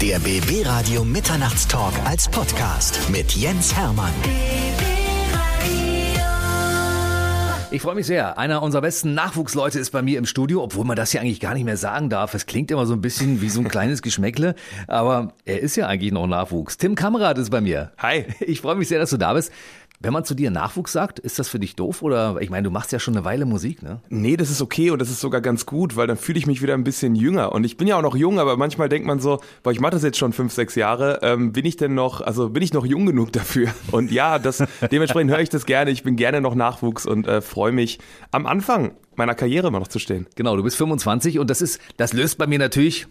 Der BB Radio Mitternachtstalk als Podcast mit Jens Hermann. Ich freue mich sehr. Einer unserer besten Nachwuchsleute ist bei mir im Studio, obwohl man das ja eigentlich gar nicht mehr sagen darf. Es klingt immer so ein bisschen wie so ein kleines Geschmäckle, aber er ist ja eigentlich noch Nachwuchs. Tim Kamerad ist bei mir. Hi. Ich freue mich sehr, dass du da bist. Wenn man zu dir Nachwuchs sagt, ist das für dich doof oder ich meine, du machst ja schon eine Weile Musik, ne? Nee, das ist okay und das ist sogar ganz gut, weil dann fühle ich mich wieder ein bisschen jünger. Und ich bin ja auch noch jung, aber manchmal denkt man so, weil ich mache das jetzt schon fünf, sechs Jahre, ähm, bin ich denn noch, also bin ich noch jung genug dafür? Und ja, das dementsprechend höre ich das gerne. Ich bin gerne noch Nachwuchs und äh, freue mich am Anfang meiner Karriere immer noch zu stehen. Genau, du bist 25 und das ist, das löst bei mir natürlich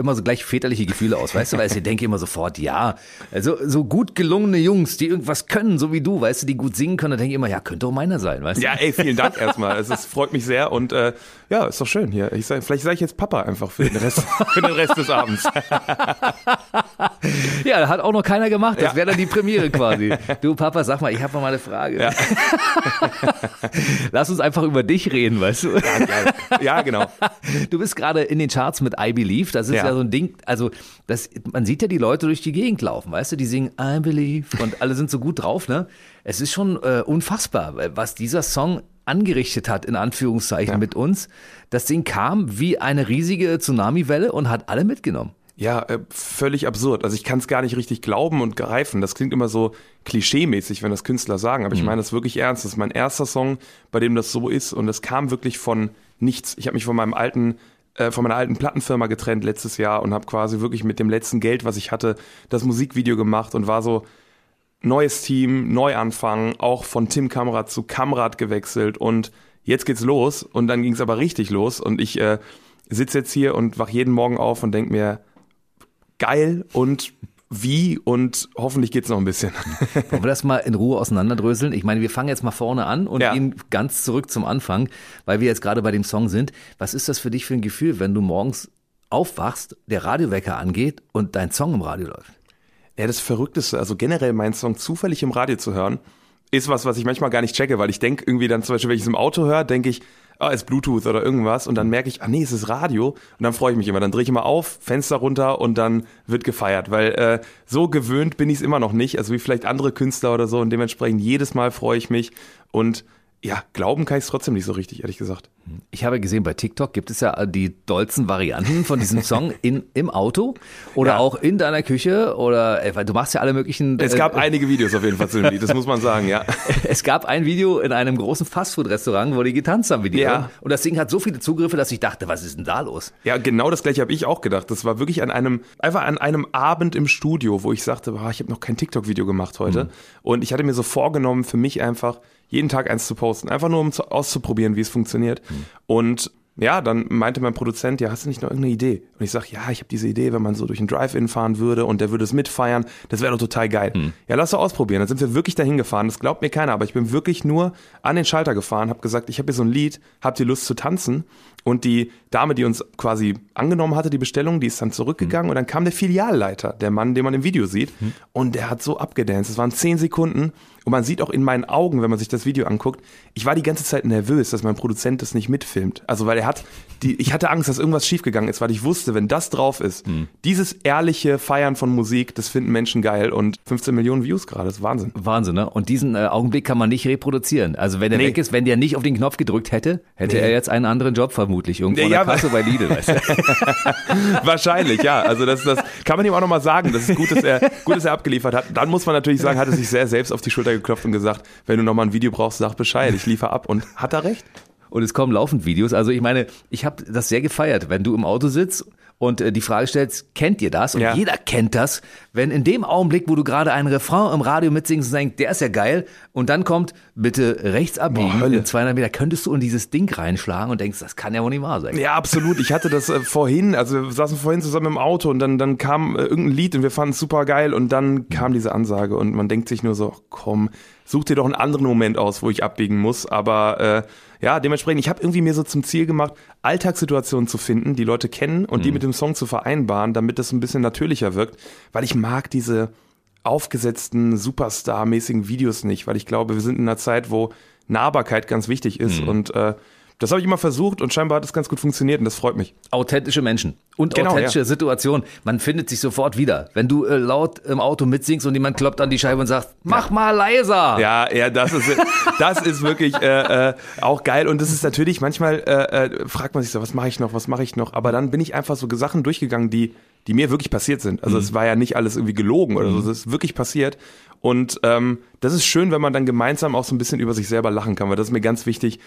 immer so gleich väterliche Gefühle aus, weißt du, weil ich denke immer sofort, ja, also so gut gelungene Jungs, die irgendwas können, so wie du, weißt du, die gut singen können, dann denke ich immer, ja, könnte auch meiner sein, weißt du? Ja, ey, vielen Dank erstmal. Es ist, freut mich sehr und äh, ja, ist doch schön hier. Ich sag, vielleicht sage ich jetzt Papa einfach für den Rest, für den Rest des Abends. ja, hat auch noch keiner gemacht. Das wäre dann die Premiere quasi. Du Papa, sag mal, ich habe mal eine Frage. Ja. Lass uns einfach über dich reden, weißt du? Ja, ja. ja genau. Du bist gerade in den Charts mit I Believe. Das ist ja, ja so ein Ding. Also das, man sieht ja die Leute durch die Gegend laufen, weißt du? Die singen I Believe und alle sind so gut drauf, ne? Es ist schon äh, unfassbar, was dieser Song angerichtet hat, in Anführungszeichen, ja. mit uns. Das Ding kam wie eine riesige Tsunamiwelle und hat alle mitgenommen. Ja, äh, völlig absurd. Also ich kann es gar nicht richtig glauben und greifen. Das klingt immer so klischeemäßig, wenn das Künstler sagen, aber ich mhm. meine das wirklich ernst. Das ist mein erster Song, bei dem das so ist und es kam wirklich von nichts. Ich habe mich von meinem alten äh, von meiner alten Plattenfirma getrennt letztes Jahr und habe quasi wirklich mit dem letzten Geld, was ich hatte, das Musikvideo gemacht und war so neues Team, Neuanfang, auch von Tim Kamrat zu Kamrat gewechselt und jetzt geht's los und dann ging's aber richtig los und ich äh, sitze jetzt hier und wach jeden Morgen auf und denk mir, geil und wie und hoffentlich geht's noch ein bisschen. Wollen wir das mal in Ruhe auseinanderdröseln? Ich meine, wir fangen jetzt mal vorne an und ja. gehen ganz zurück zum Anfang, weil wir jetzt gerade bei dem Song sind. Was ist das für dich für ein Gefühl, wenn du morgens aufwachst, der Radiowecker angeht und dein Song im Radio läuft? Ja, das Verrückteste, also generell meinen Song zufällig im Radio zu hören, ist was, was ich manchmal gar nicht checke, weil ich denke irgendwie dann zum Beispiel, wenn ich es im Auto höre, denke ich, ah, ist Bluetooth oder irgendwas. Und dann merke ich, ah nee, es ist Radio. Und dann freue ich mich immer. Dann drehe ich immer auf, Fenster runter und dann wird gefeiert, weil äh, so gewöhnt bin ich es immer noch nicht, also wie vielleicht andere Künstler oder so. Und dementsprechend jedes Mal freue ich mich. Und ja, glauben kann ich es trotzdem nicht so richtig, ehrlich gesagt. Ich habe gesehen, bei TikTok gibt es ja die dollsten Varianten von diesem Song in, im Auto oder ja. auch in deiner Küche oder äh, du machst ja alle möglichen. Es gab äh, einige Videos auf jeden Fall zu dem Lied, das muss man sagen, ja. Es gab ein Video in einem großen Fastfood-Restaurant, wo die getanzt haben wie die. Ja. Und das Ding hat so viele Zugriffe, dass ich dachte, was ist denn da los? Ja, genau das gleiche habe ich auch gedacht. Das war wirklich an einem, einfach an einem Abend im Studio, wo ich sagte, boah, ich habe noch kein TikTok-Video gemacht heute. Mhm. Und ich hatte mir so vorgenommen, für mich einfach jeden Tag eins zu posten. Einfach nur, um zu, auszuprobieren, wie es funktioniert. Mhm. Und ja, dann meinte mein Produzent, ja, hast du nicht noch irgendeine Idee? Und ich sag, ja, ich habe diese Idee, wenn man so durch einen Drive-In fahren würde und der würde es mitfeiern, das wäre doch total geil. Hm. Ja, lass doch ausprobieren. Dann sind wir wirklich dahin gefahren. Das glaubt mir keiner, aber ich bin wirklich nur an den Schalter gefahren, habe gesagt, ich habe hier so ein Lied, habt ihr Lust zu tanzen? Und die Dame, die uns quasi angenommen hatte, die Bestellung, die ist dann zurückgegangen hm. und dann kam der Filialleiter, der Mann, den man im Video sieht, hm. und der hat so abgedanced. Es waren zehn Sekunden und man sieht auch in meinen Augen, wenn man sich das Video anguckt, ich war die ganze Zeit nervös, dass mein Produzent das nicht mitfilmt. Also weil er hat, die, ich hatte Angst, dass irgendwas schiefgegangen ist, weil ich wusste, wenn das drauf ist, mhm. dieses ehrliche Feiern von Musik, das finden Menschen geil und 15 Millionen Views gerade, das ist Wahnsinn. Wahnsinn, ne? Und diesen äh, Augenblick kann man nicht reproduzieren. Also wenn er nee. weg ist, wenn der nicht auf den Knopf gedrückt hätte, hätte nee. er jetzt einen anderen Job vermutlich irgendwo nee, in der ja, Kasse bei Lidl. Weißt du? Wahrscheinlich, ja. Also das, das kann man ihm auch nochmal sagen. Das ist gut, dass er, gut, dass er abgeliefert hat. Dann muss man natürlich sagen, hat er sich sehr selbst auf die Schulter geklopft und gesagt, wenn du nochmal ein Video brauchst, sag Bescheid, ich liefere ab. Und hat er recht? Und es kommen laufend Videos. Also ich meine, ich habe das sehr gefeiert, wenn du im Auto sitzt und äh, die Frage stellst, kennt ihr das? Und ja. jeder kennt das, wenn in dem Augenblick, wo du gerade einen Refrain im Radio mitsingst und denkst, der ist ja geil, und dann kommt, bitte rechts abbiegen, Boah, in 200 Meter, könntest du in dieses Ding reinschlagen und denkst, das kann ja wohl nicht wahr sein. Ja, absolut. Ich hatte das äh, vorhin, also wir saßen vorhin zusammen im Auto und dann, dann kam äh, irgendein Lied und wir fanden es super geil und dann kam diese Ansage und man denkt sich nur so, komm, such dir doch einen anderen Moment aus, wo ich abbiegen muss, aber äh, ja, dementsprechend, ich habe irgendwie mir so zum Ziel gemacht, Alltagssituationen zu finden, die Leute kennen und mhm. die mit dem Song zu vereinbaren, damit das ein bisschen natürlicher wirkt, weil ich mag diese aufgesetzten, Superstar-mäßigen Videos nicht, weil ich glaube, wir sind in einer Zeit, wo Nahbarkeit ganz wichtig ist mhm. und äh, Das habe ich immer versucht und scheinbar hat es ganz gut funktioniert und das freut mich. Authentische Menschen und genau, authentische ja. Situation. Man findet sich sofort wieder. Wenn du äh, laut im Auto mitsingst und jemand kloppt an die Scheibe und sagt, mach ja. mal leiser. Ja, ja, das ist, das ist wirklich äh, äh, auch geil. Und das ist natürlich, manchmal äh, äh, fragt man sich so, was mache ich noch, was mache ich noch? Aber dann bin ich einfach so Sachen durchgegangen, die, die mir wirklich passiert sind. Also mhm. es war ja nicht alles irgendwie gelogen oder so, mhm. es ist wirklich passiert. Und ähm, das ist schön, wenn man dann gemeinsam auch so ein bisschen über sich selber lachen kann, weil das ist mir ganz wichtig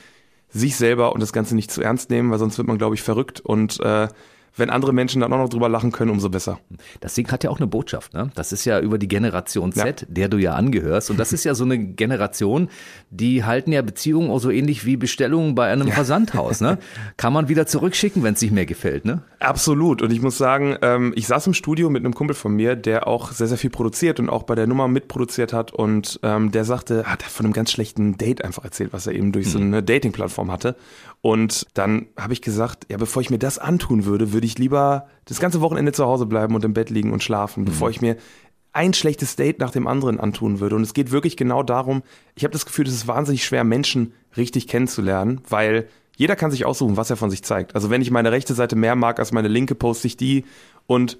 sich selber und das Ganze nicht zu ernst nehmen, weil sonst wird man, glaube ich, verrückt. Und äh, wenn andere Menschen dann auch noch drüber lachen können, umso besser. Das Ding hat ja auch eine Botschaft. Ne? Das ist ja über die Generation Z, ja. der du ja angehörst. Und das ist ja so eine Generation, die halten ja Beziehungen auch so ähnlich wie Bestellungen bei einem ja. Versandhaus. Ne? Kann man wieder zurückschicken, wenn es nicht mehr gefällt. Ne? Absolut. Und ich muss sagen, ähm, ich saß im Studio mit einem Kumpel von mir, der auch sehr, sehr viel produziert und auch bei der Nummer mitproduziert hat. Und ähm, der sagte, hat er von einem ganz schlechten Date einfach erzählt, was er eben durch so hm. eine Dating-Plattform hatte. Und dann habe ich gesagt, ja, bevor ich mir das antun würde, würde ich lieber das ganze Wochenende zu Hause bleiben und im Bett liegen und schlafen, mhm. bevor ich mir ein schlechtes Date nach dem anderen antun würde. Und es geht wirklich genau darum, ich habe das Gefühl, es ist wahnsinnig schwer, Menschen richtig kennenzulernen, weil jeder kann sich aussuchen, was er von sich zeigt. Also wenn ich meine rechte Seite mehr mag als meine linke, poste ich die. Und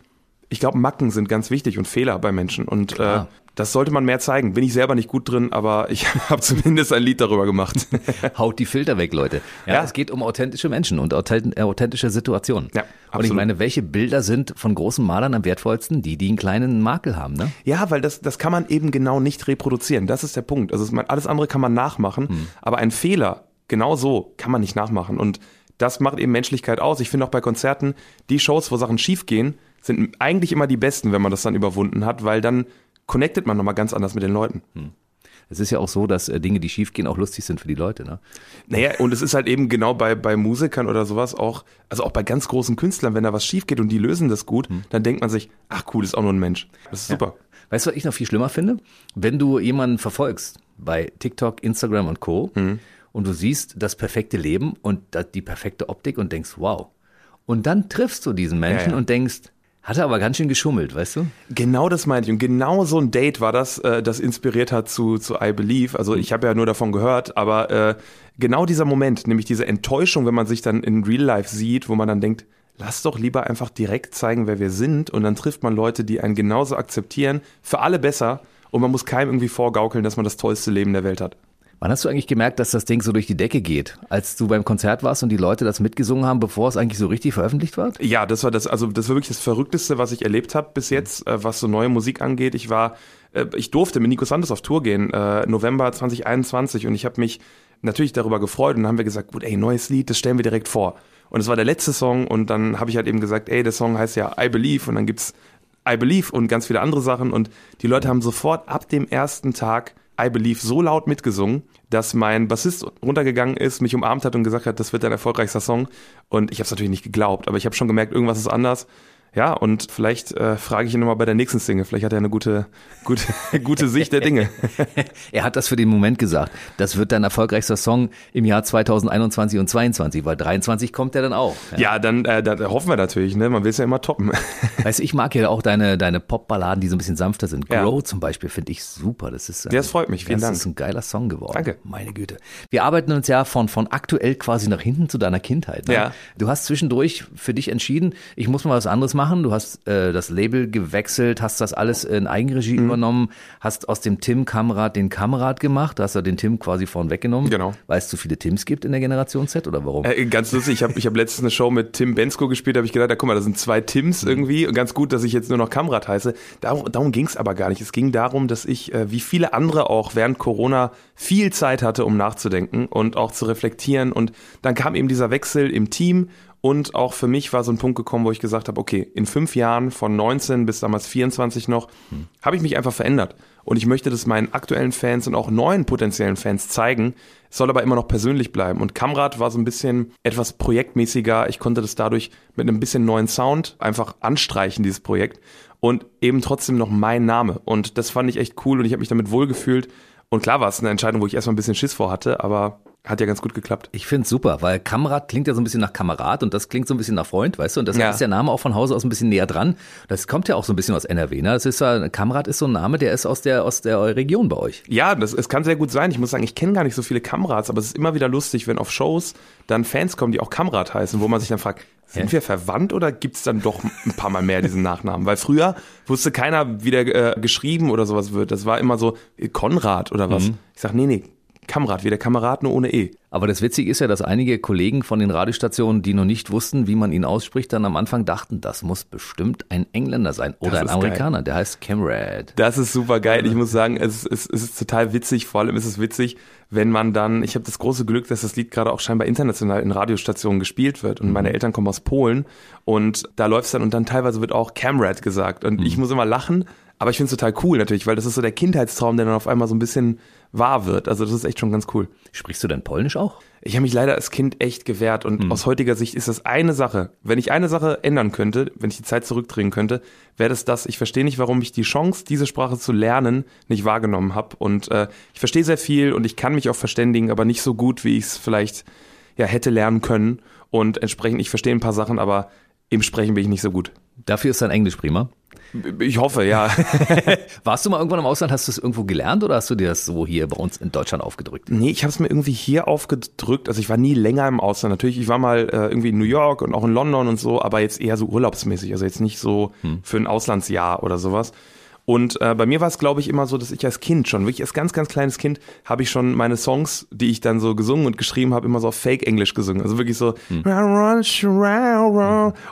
ich glaube, Macken sind ganz wichtig und Fehler bei Menschen. Und äh, das sollte man mehr zeigen. Bin ich selber nicht gut drin, aber ich habe zumindest ein Lied darüber gemacht. Haut die Filter weg, Leute. Ja, ja, es geht um authentische Menschen und äh, authentische Situationen. Ja, absolut. Und ich meine, welche Bilder sind von großen Malern am wertvollsten? Die, die einen kleinen Makel haben, ne? Ja, weil das, das kann man eben genau nicht reproduzieren. Das ist der Punkt. Also alles andere kann man nachmachen, hm. aber ein Fehler, genau so, kann man nicht nachmachen. Und das macht eben Menschlichkeit aus. Ich finde auch bei Konzerten, die Shows, wo Sachen schief gehen, sind eigentlich immer die besten, wenn man das dann überwunden hat, weil dann connectet man nochmal ganz anders mit den Leuten. Hm. Es ist ja auch so, dass äh, Dinge, die schiefgehen, auch lustig sind für die Leute. Ne? Naja, und es ist halt eben genau bei, bei Musikern oder sowas auch, also auch bei ganz großen Künstlern, wenn da was schief geht und die lösen das gut, hm. dann denkt man sich, ach cool, ist auch nur ein Mensch. Das ist ja. super. Weißt du, was ich noch viel schlimmer finde? Wenn du jemanden verfolgst bei TikTok, Instagram und Co. Hm. und du siehst das perfekte Leben und die perfekte Optik und denkst, wow. Und dann triffst du diesen Menschen ja, ja. und denkst, hat er aber ganz schön geschummelt, weißt du? Genau das meinte ich. Und genau so ein Date war das, äh, das inspiriert hat zu, zu I Believe. Also ich habe ja nur davon gehört, aber äh, genau dieser Moment, nämlich diese Enttäuschung, wenn man sich dann in Real Life sieht, wo man dann denkt, lass doch lieber einfach direkt zeigen, wer wir sind. Und dann trifft man Leute, die einen genauso akzeptieren, für alle besser. Und man muss keinem irgendwie vorgaukeln, dass man das tollste Leben der Welt hat. Wann hast du eigentlich gemerkt, dass das Ding so durch die Decke geht? Als du beim Konzert warst und die Leute das mitgesungen haben, bevor es eigentlich so richtig veröffentlicht war? Ja, das war das, also das war wirklich das Verrückteste, was ich erlebt habe bis jetzt, äh, was so neue Musik angeht. Ich war, äh, ich durfte mit Nico Santos auf Tour gehen, äh, November 2021 und ich habe mich natürlich darüber gefreut und dann haben wir gesagt, gut, ey, neues Lied, das stellen wir direkt vor. Und es war der letzte Song und dann habe ich halt eben gesagt, ey, der Song heißt ja I Believe und dann gibt's I Believe und ganz viele andere Sachen und die Leute haben sofort ab dem ersten Tag I Believe so laut mitgesungen, dass mein Bassist runtergegangen ist, mich umarmt hat und gesagt hat, das wird dein erfolgreichster Song. Und ich habe es natürlich nicht geglaubt, aber ich habe schon gemerkt, irgendwas ist anders. Ja, und vielleicht äh, frage ich ihn nochmal bei der nächsten Single. Vielleicht hat er eine gute, gute, gute Sicht der Dinge. er hat das für den Moment gesagt. Das wird dein erfolgreichster Song im Jahr 2021 und 22, weil 23 kommt er dann auch. Ja, ja dann äh, da hoffen wir natürlich. Ne? Man will es ja immer toppen. Weißt du, ich mag ja auch deine, deine Pop-Balladen, die so ein bisschen sanfter sind. Ja. Grow zum Beispiel finde ich super. Das ist, äh, das freut mich. Vielen das Dank. Das ist ein geiler Song geworden. Danke. Meine Güte. Wir arbeiten uns ja von, von aktuell quasi nach hinten zu deiner Kindheit. Ne? Ja. Du hast zwischendurch für dich entschieden, ich muss mal was anderes machen. Du hast äh, das Label gewechselt, hast das alles in Eigenregie mhm. übernommen, hast aus dem Tim Kamerad den Kamerad gemacht, hast du den Tim quasi vorn weggenommen. Genau. Weil es zu viele Tims gibt in der Generation Z oder warum? Äh, ganz lustig, ich habe ich hab letztens eine Show mit Tim Bensko gespielt, da habe ich gedacht, ja, guck mal, da sind zwei Tims mhm. irgendwie und ganz gut, dass ich jetzt nur noch Kamerad heiße. Darum, darum ging es aber gar nicht. Es ging darum, dass ich, äh, wie viele andere auch während Corona, viel Zeit hatte, um nachzudenken und auch zu reflektieren. Und dann kam eben dieser Wechsel im Team und auch für mich war so ein Punkt gekommen, wo ich gesagt habe, okay, in fünf Jahren von 19 bis damals 24 noch, hm. habe ich mich einfach verändert. Und ich möchte das meinen aktuellen Fans und auch neuen potenziellen Fans zeigen. Es soll aber immer noch persönlich bleiben. Und Kamrad war so ein bisschen etwas projektmäßiger. Ich konnte das dadurch mit einem bisschen neuen Sound einfach anstreichen, dieses Projekt. Und eben trotzdem noch mein Name. Und das fand ich echt cool und ich habe mich damit wohlgefühlt. Und klar war es eine Entscheidung, wo ich erstmal ein bisschen Schiss vor hatte, aber hat ja ganz gut geklappt. Ich finde es super, weil Kamerad klingt ja so ein bisschen nach Kamerad und das klingt so ein bisschen nach Freund, weißt du? Und das ja. ist der Name auch von Hause aus ein bisschen näher dran. Das kommt ja auch so ein bisschen aus NRW, ne? Das ist ja, Kamerad ist so ein Name, der ist aus der, aus der Region bei euch. Ja, das, es kann sehr gut sein. Ich muss sagen, ich kenne gar nicht so viele Kamerads, aber es ist immer wieder lustig, wenn auf Shows dann Fans kommen, die auch Kamerad heißen, wo man sich dann fragt, sind wir verwandt oder gibt es dann doch ein paar Mal mehr diesen Nachnamen? Weil früher wusste keiner, wie der äh, geschrieben oder sowas wird. Das war immer so Konrad oder was. Mhm. Ich sag, nee, nee, Kamerad, wie der Kamerad, nur ohne E. Aber das Witzige ist ja, dass einige Kollegen von den Radiostationen, die noch nicht wussten, wie man ihn ausspricht, dann am Anfang dachten, das muss bestimmt ein Engländer sein oder ein Amerikaner, geil. der heißt Camrad. Das ist super geil. Ich muss sagen, es, es, es ist total witzig. Vor allem ist es witzig, wenn man dann, ich habe das große Glück, dass das Lied gerade auch scheinbar international in Radiostationen gespielt wird und mhm. meine Eltern kommen aus Polen und da läuft es dann und dann teilweise wird auch Camrad gesagt und mhm. ich muss immer lachen, aber ich finde es total cool natürlich, weil das ist so der Kindheitstraum, der dann auf einmal so ein bisschen wahr wird. Also das ist echt schon ganz cool. Sprichst du denn Polnisch auch? Ich habe mich leider als Kind echt gewehrt und mhm. aus heutiger Sicht ist das eine Sache. Wenn ich eine Sache ändern könnte, wenn ich die Zeit zurückdrehen könnte, wäre das das. Ich verstehe nicht, warum ich die Chance, diese Sprache zu lernen, nicht wahrgenommen habe. Und äh, ich verstehe sehr viel und ich kann mich auch verständigen, aber nicht so gut, wie ich es vielleicht ja hätte lernen können. Und entsprechend, ich verstehe ein paar Sachen, aber im Sprechen bin ich nicht so gut. Dafür ist dein Englisch prima. Ich hoffe, ja. Warst du mal irgendwann im Ausland, hast du es irgendwo gelernt oder hast du dir das so hier bei uns in Deutschland aufgedrückt? Nee, ich habe es mir irgendwie hier aufgedrückt. Also ich war nie länger im Ausland. Natürlich, ich war mal äh, irgendwie in New York und auch in London und so, aber jetzt eher so urlaubsmäßig. Also jetzt nicht so hm. für ein Auslandsjahr oder sowas. Und äh, bei mir war es, glaube ich, immer so, dass ich als Kind schon, wirklich als ganz, ganz kleines Kind, habe ich schon meine Songs, die ich dann so gesungen und geschrieben habe, immer so auf Fake-Englisch gesungen. Also wirklich so hm.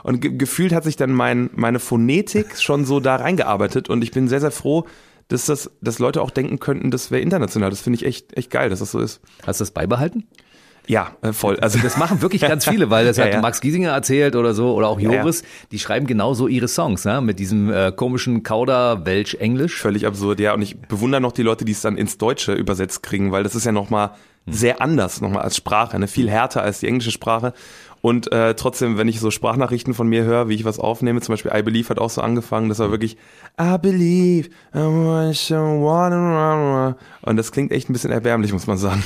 und ge gefühlt hat sich dann mein, meine Phonetik schon so da reingearbeitet und ich bin sehr, sehr froh, dass das, dass Leute auch denken könnten, das wäre international. Das finde ich echt, echt geil, dass das so ist. Hast du das beibehalten? Ja, äh, voll. Also das machen wirklich ganz viele, weil das ja, hat ja. Max Giesinger erzählt oder so oder auch Joris, ja, die schreiben genauso ihre Songs, ne? mit diesem äh, komischen Kauder Welsch Englisch. Völlig absurd, ja. Und ich bewundere noch die Leute, die es dann ins Deutsche übersetzt kriegen, weil das ist ja nochmal hm. sehr anders nochmal als Sprache, ne? viel härter als die englische Sprache. Und äh, trotzdem, wenn ich so Sprachnachrichten von mir höre, wie ich was aufnehme, zum Beispiel I Believe hat auch so angefangen, das war wirklich I Believe, und das klingt echt ein bisschen erbärmlich, muss man sagen.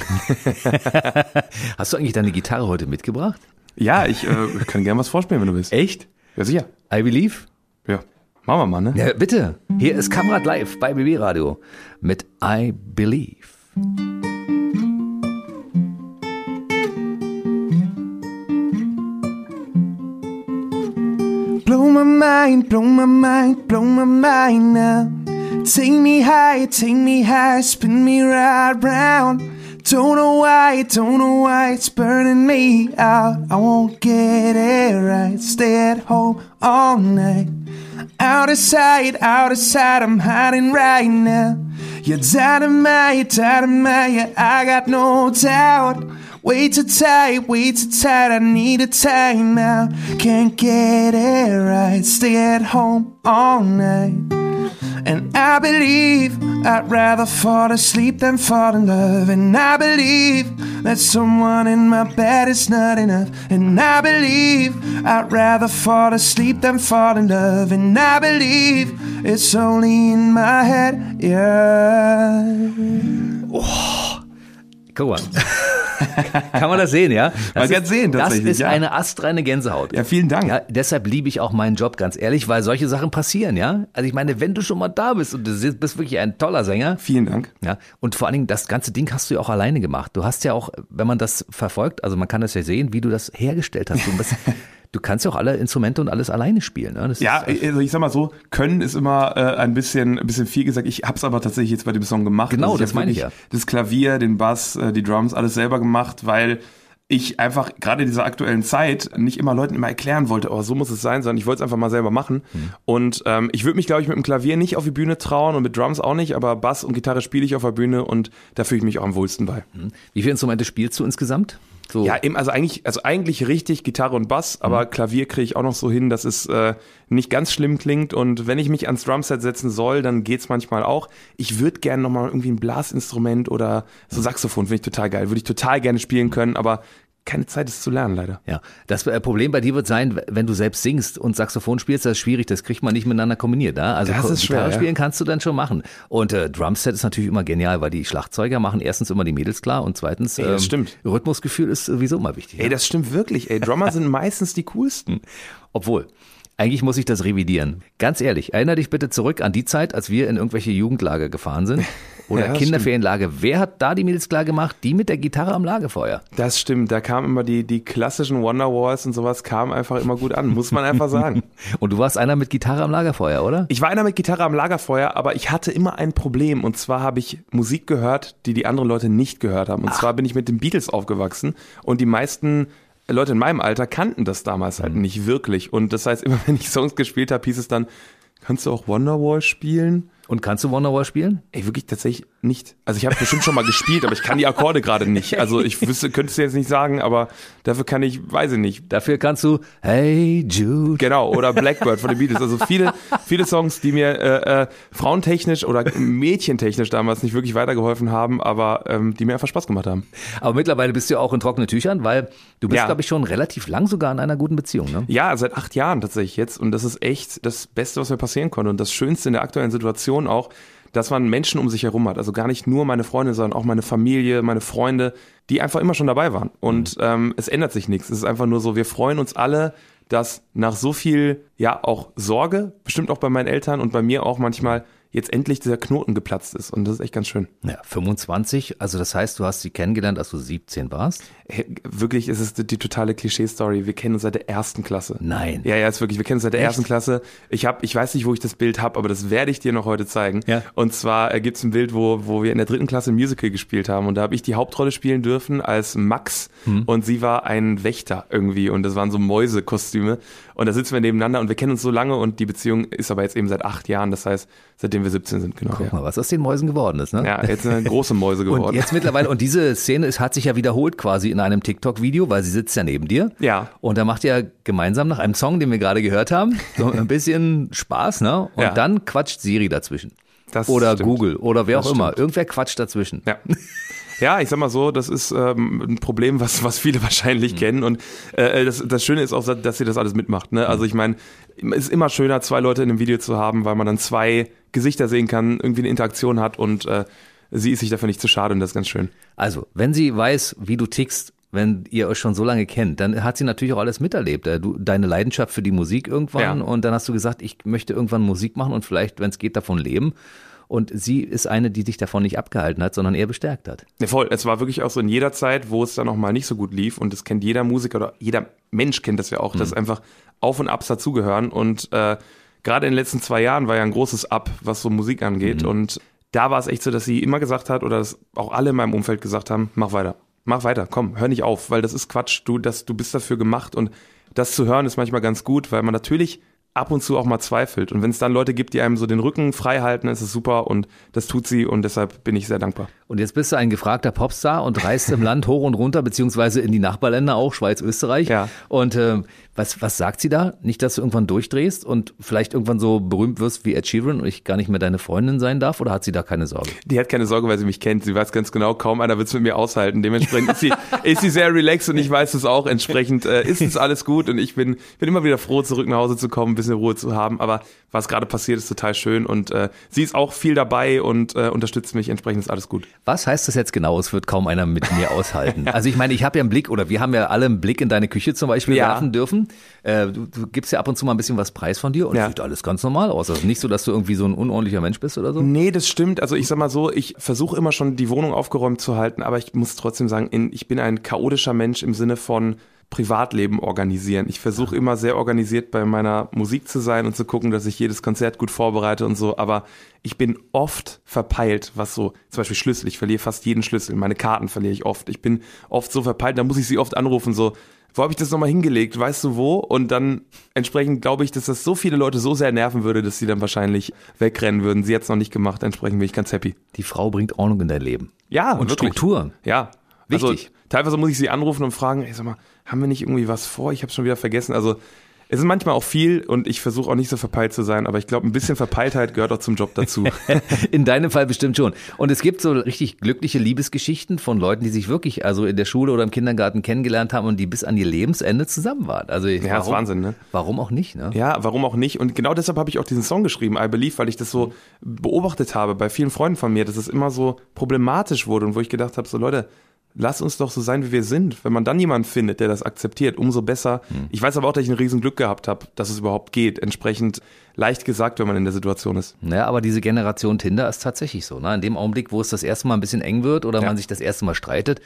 Hast du eigentlich deine Gitarre heute mitgebracht? Ja, ich äh, kann gerne was vorspielen, wenn du willst. Echt? Ja, sicher. I Believe? Ja. Machen wir mal, ne? Ja, bitte. Hier ist Kamerad Live bei BB Radio mit I Believe. Blow my mind, blow my mind, blow my mind now. Take me high, take me high, spin me right round. Don't know why, don't know why it's burning me out. I won't get it right. Stay at home all night. Out of sight, out of sight, I'm hiding right now. You're dynamite, dynamite, yeah, I got no doubt. Way too tight, way too tight, I need a time out. Can't get it right, stay at home all night. And I believe I'd rather fall asleep than fall in love. And I believe that someone in my bed is not enough. And I believe I'd rather fall asleep than fall in love. And I believe it's only in my head, yeah. Go on. kann man das sehen, ja? Das man ist, kann sehen, tatsächlich. Das ist ja. eine astreine Gänsehaut. Ja, vielen Dank. Ja, deshalb liebe ich auch meinen Job, ganz ehrlich, weil solche Sachen passieren, ja? Also ich meine, wenn du schon mal da bist und du bist wirklich ein toller Sänger. Vielen Dank. Ja, und vor allen Dingen, das ganze Ding hast du ja auch alleine gemacht. Du hast ja auch, wenn man das verfolgt, also man kann das ja sehen, wie du das hergestellt hast. Du kannst ja auch alle Instrumente und alles alleine spielen. Ne? ja, also ich sag mal so, können ist immer äh, ein bisschen, ein bisschen viel gesagt. Ich habe es aber tatsächlich jetzt bei dem Song gemacht. Genau, also das meine ich ja. Das Klavier, den Bass, äh, die Drums, alles selber gemacht, weil ich einfach gerade in dieser aktuellen Zeit nicht immer Leuten immer erklären wollte, oh, so muss es sein, sondern ich wollte es einfach mal selber machen. Mhm. Und ähm, ich würde mich, glaube ich, mit dem Klavier nicht auf die Bühne trauen und mit Drums auch nicht, aber Bass und Gitarre spiele ich auf der Bühne und da fühle ich mich auch am wohlsten bei. Mhm. Wie viele Instrumente spielst du insgesamt? So. Ja, eben, also eigentlich, also eigentlich richtig Gitarre und Bass, aber mhm. Klavier kriege ich auch noch so hin, dass es äh, nicht ganz schlimm klingt. Und wenn ich mich ans Drumset setzen soll, dann geht's manchmal auch. Ich würde gerne nochmal irgendwie ein Blasinstrument oder so Saxophon, finde ich total geil. Würde ich total gerne spielen können, aber keine Zeit, es zu lernen, leider. Ja, das äh, Problem bei dir wird sein, wenn du selbst singst und Saxophon spielst, das ist schwierig, das kriegt man nicht miteinander kombiniert. Ja? Also Das ist schwer, Gitarre ja. spielen kannst du dann schon machen. Und äh, Drumset ist natürlich immer genial, weil die Schlagzeuger machen erstens immer die Mädels klar und zweitens ähm, Ey, das stimmt. Rhythmusgefühl ist sowieso immer wichtig. Ey, ja? das stimmt wirklich. Ey, Drummer sind meistens die coolsten. Obwohl, eigentlich muss ich das revidieren. Ganz ehrlich, erinnere dich bitte zurück an die Zeit, als wir in irgendwelche Jugendlager gefahren sind oder Ja, Kinderferienlager. Wer hat da die Mädels klar gemacht? Die mit der Gitarre am Lagerfeuer. Das stimmt. Da kamen immer die, die klassischen Wonderwalls und sowas kamen einfach immer gut an, muss man einfach sagen. Und du warst einer mit Gitarre am Lagerfeuer, oder? Ich war einer mit Gitarre am Lagerfeuer, aber ich hatte immer ein Problem. Und zwar habe ich Musik gehört, die die anderen Leute nicht gehört haben. Und zwar bin ich mit den Beatles aufgewachsen. Und die meisten Leute in meinem Alter kannten das damals halt nicht wirklich. Und das heißt, immer wenn ich Songs gespielt habe, hieß es dann, kannst du auch Wonderwall spielen? Und kannst du Wonderwall spielen? Ey, wirklich tatsächlich nicht. Also ich habe bestimmt schon mal gespielt, aber ich kann die Akkorde gerade nicht. Also ich wüsste, könnte es jetzt nicht sagen, aber dafür kann ich, weiß ich nicht. Dafür kannst du Hey Jude. Genau, oder Blackbird von den Beatles. Also viele, viele Songs, die mir äh, äh, frauentechnisch oder mädchentechnisch damals nicht wirklich weitergeholfen haben, aber ähm, die mir einfach Spaß gemacht haben. Aber mittlerweile bist du ja auch in trockenen Tüchern, weil du bist, Ja. glaube ich, schon relativ lang sogar in einer guten Beziehung, ne? Ja, seit acht Jahren tatsächlich jetzt. Und das ist echt das Beste, was mir passieren konnte. Und das Schönste in der aktuellen Situation auch, dass man Menschen um sich herum hat. Also gar nicht nur meine Freunde, sondern auch meine Familie, meine Freunde, die einfach immer schon dabei waren. Und ähm, es ändert sich nichts. Es ist einfach nur so, wir freuen uns alle, dass nach so viel, ja, auch Sorge, bestimmt auch bei meinen Eltern und bei mir auch manchmal, jetzt endlich dieser Knoten geplatzt ist. Und das ist echt ganz schön. Ja, 25, also das heißt, du hast sie kennengelernt, als du 17 warst? Wirklich ist es die, die totale Klischee-Story. Wir kennen uns seit der ersten Klasse. Nein. Ja, ja, ist wirklich. Wir kennen uns seit der Echt? ersten Klasse. Ich habe, ich weiß nicht, wo ich das Bild habe, aber das werde ich dir noch heute zeigen. Ja. Und zwar äh, gibt's ein Bild, wo, wo wir in der dritten Klasse Musical gespielt haben und da habe ich die Hauptrolle spielen dürfen als Max Hm. und sie war ein Wächter irgendwie und das waren so Mäusekostüme und da sitzen wir nebeneinander und wir kennen uns so lange und die Beziehung ist aber jetzt eben seit acht Jahren. Das heißt, seitdem wir 17 sind, genau. Guck Ja. mal, was aus den Mäusen geworden ist, ne? ja, jetzt sind große Mäuse geworden. Und jetzt mittlerweile, und diese Szene ist, hat sich ja wiederholt quasi in einem TikTok-Video, weil sie sitzt ja neben dir. Ja. Und da macht ihr gemeinsam nach einem Song, den wir gerade gehört haben, so ein bisschen Spaß, ne? Und Ja. dann quatscht Siri dazwischen. Das oder stimmt. Google oder wer Das auch immer. stimmt. Irgendwer quatscht dazwischen. Ja. Ja, ich sag mal so, das ist ähm, ein Problem, was, was viele wahrscheinlich Mhm. kennen. Und äh, das, das Schöne ist auch, dass sie das alles mitmacht. Ne? Mhm. Also ich meine, es ist immer schöner, zwei Leute in einem Video zu haben, weil man dann zwei Gesichter sehen kann, irgendwie eine Interaktion hat und äh, sie ist sich dafür nicht zu schade und das ist ganz schön. Also, wenn sie weiß, wie du tickst, wenn ihr euch schon so lange kennt, dann hat sie natürlich auch alles miterlebt. Äh, Du, deine Leidenschaft für die Musik irgendwann Ja. und dann hast du gesagt, ich möchte irgendwann Musik machen und vielleicht, wenn es geht, davon leben. Und sie ist eine, die dich davon nicht abgehalten hat, sondern eher bestärkt hat. Ja, voll. Es war wirklich auch so in jeder Zeit, wo es dann noch mal nicht so gut lief und das kennt jeder Musiker oder jeder Mensch kennt das ja auch, dass einfach Auf und Abs dazugehören und äh, gerade in den letzten zwei Jahren war ja ein großes Up, was so Musik angeht und da war es echt so, dass sie immer gesagt hat oder dass auch alle in meinem Umfeld gesagt haben, mach weiter, mach weiter, komm, hör nicht auf, weil das ist Quatsch, du, das, du bist dafür gemacht und das zu hören ist manchmal ganz gut, weil man natürlich ab und zu auch mal zweifelt. Und wenn es dann Leute gibt, die einem so den Rücken frei halten, ist es super und das tut sie und deshalb bin ich sehr dankbar. Und jetzt bist du ein gefragter Popstar und reist im Land hoch und runter, beziehungsweise in die Nachbarländer auch, Schweiz, Österreich. Ja. Und äh, was, was sagt sie da? Nicht, dass du irgendwann durchdrehst und vielleicht irgendwann so berühmt wirst wie Ed Sheeran und ich gar nicht mehr deine Freundin sein darf? Oder hat sie da keine Sorge? Die hat keine Sorge, weil sie mich kennt. Sie weiß ganz genau, kaum einer wird es mit mir aushalten. Dementsprechend ist sie, ist sie sehr relaxed und ich weiß es auch. Entsprechend äh, ist es alles gut und ich bin, bin immer wieder froh, zurück nach Hause zu kommen, ein bisschen Ruhe zu haben. Aber was gerade passiert, ist total schön und äh, sie ist auch viel dabei und äh, unterstützt mich. Entsprechend ist alles gut. Was heißt das jetzt genau? Es wird kaum einer mit mir aushalten. Also ich meine, ich habe ja einen Blick oder wir haben ja alle einen Blick in deine Küche zum Beispiel Ja. werfen dürfen. Äh, du, du gibst ja ab und zu mal ein bisschen was preis von dir und Ja. sieht alles ganz normal aus. Also nicht so, dass du irgendwie so ein unordentlicher Mensch bist oder so. Nee, das stimmt. Also ich sag mal so, ich versuche immer schon die Wohnung aufgeräumt zu halten, aber ich muss trotzdem sagen, in, ich bin ein chaotischer Mensch im Sinne von Privatleben organisieren. Ich versuche immer sehr organisiert bei meiner Musik zu sein und zu gucken, dass ich jedes Konzert gut vorbereite und so, aber ich bin oft verpeilt, was so, zum Beispiel Schlüssel, ich verliere fast jeden Schlüssel, meine Karten verliere ich oft. Ich bin oft so verpeilt, da muss ich sie oft anrufen, so, wo habe ich das nochmal hingelegt, weißt du wo? Und dann entsprechend glaube ich, dass das so viele Leute so sehr nerven würde, dass sie dann wahrscheinlich wegrennen würden. Sie hat es noch nicht gemacht, entsprechend bin ich ganz happy. Die Frau bringt Ordnung in dein Leben. Ja, Und wirklich. Strukturen. Ja. Also, Wichtig. teilweise muss ich sie anrufen und fragen, ey, sag mal, haben wir nicht irgendwie was vor? Ich habe schon wieder vergessen. Also Es ist manchmal auch viel und ich versuche auch nicht so verpeilt zu sein, aber ich glaube, ein bisschen Verpeiltheit gehört auch zum Job dazu. in deinem Fall bestimmt schon. Und es gibt so richtig glückliche Liebesgeschichten von Leuten, die sich wirklich also in der Schule oder im Kindergarten kennengelernt haben und die bis an ihr Lebensende zusammen waren. Also ja, warum, ist Wahnsinn, ne? Warum auch nicht, ne? Ja, warum auch nicht? Und genau deshalb habe ich auch diesen Song geschrieben, I Believe, weil ich das so beobachtet habe bei vielen Freunden von mir, dass es immer so problematisch wurde und wo ich gedacht habe, so Leute, lass uns doch so sein, wie wir sind. Wenn man dann jemanden findet, der das akzeptiert, umso besser. Hm. Ich weiß aber auch, dass ich ein Riesenglück gehabt habe, dass es überhaupt geht. Entsprechend leicht gesagt, wenn man in der Situation ist. Naja, aber diese Generation Tinder ist tatsächlich so. Ne? In dem Augenblick, wo es das erste Mal ein bisschen eng wird oder ja. man sich das erste Mal streitet,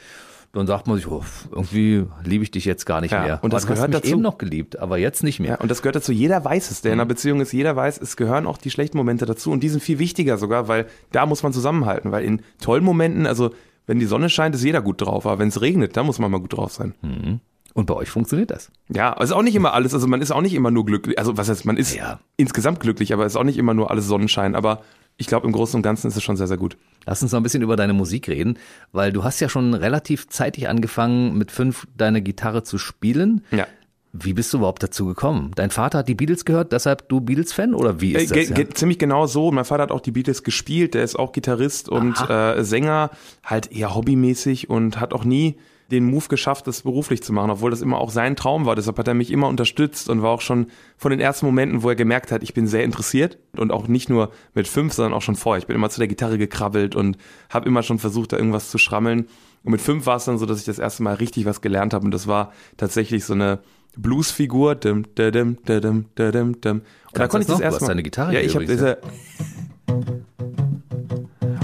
dann sagt man sich, oh, irgendwie liebe ich dich jetzt gar nicht ja, mehr. Und das gehört dazu eben noch geliebt, aber jetzt nicht mehr. Ja, und das gehört dazu. Jeder weiß es, der in einer mhm. Beziehung ist. Jeder weiß, es gehören auch die schlechten Momente dazu und die sind viel wichtiger sogar, weil da muss man zusammenhalten. Weil in tollen Momenten, also wenn die Sonne scheint, ist jeder gut drauf. Aber wenn es regnet, da muss man mal gut drauf sein. Mhm. Und bei euch funktioniert das? Ja, es ist auch nicht immer alles. Also man ist auch nicht immer nur glücklich. Also was heißt, man ist ja. insgesamt glücklich, aber es ist auch nicht immer nur alles Sonnenschein. Aber ich glaube, im Großen und Ganzen ist es schon sehr, sehr gut. Lass uns noch ein bisschen über deine Musik reden, weil du hast ja schon relativ zeitig angefangen, mit fünf deine Gitarre zu spielen. Ja. Wie bist du überhaupt dazu gekommen? Dein Vater hat die Beatles gehört, deshalb du Beatles-Fan oder wie ist äh, das? Ja? Ziemlich genau so. Mein Vater hat auch die Beatles gespielt, der ist auch Gitarrist und äh, Sänger, halt eher hobbymäßig und hat auch nie den Move geschafft, das beruflich zu machen, obwohl das immer auch sein Traum war. Deshalb hat er mich immer unterstützt und war auch schon von den ersten Momenten, wo er gemerkt hat, ich bin sehr interessiert und auch nicht nur mit fünf, sondern auch schon vorher. Ich bin immer zu der Gitarre gekrabbelt und habe immer schon versucht, da irgendwas zu schrammeln. Und mit fünf war es dann so, dass ich das erste Mal richtig was gelernt habe und das war tatsächlich so eine Bluesfigur. Dim, dim, dim, dim, dim. Und da konnte ich das erste Mal. deine Gitarre ja, ich habe diese.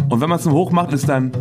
Und wenn man es so hoch macht, ist dann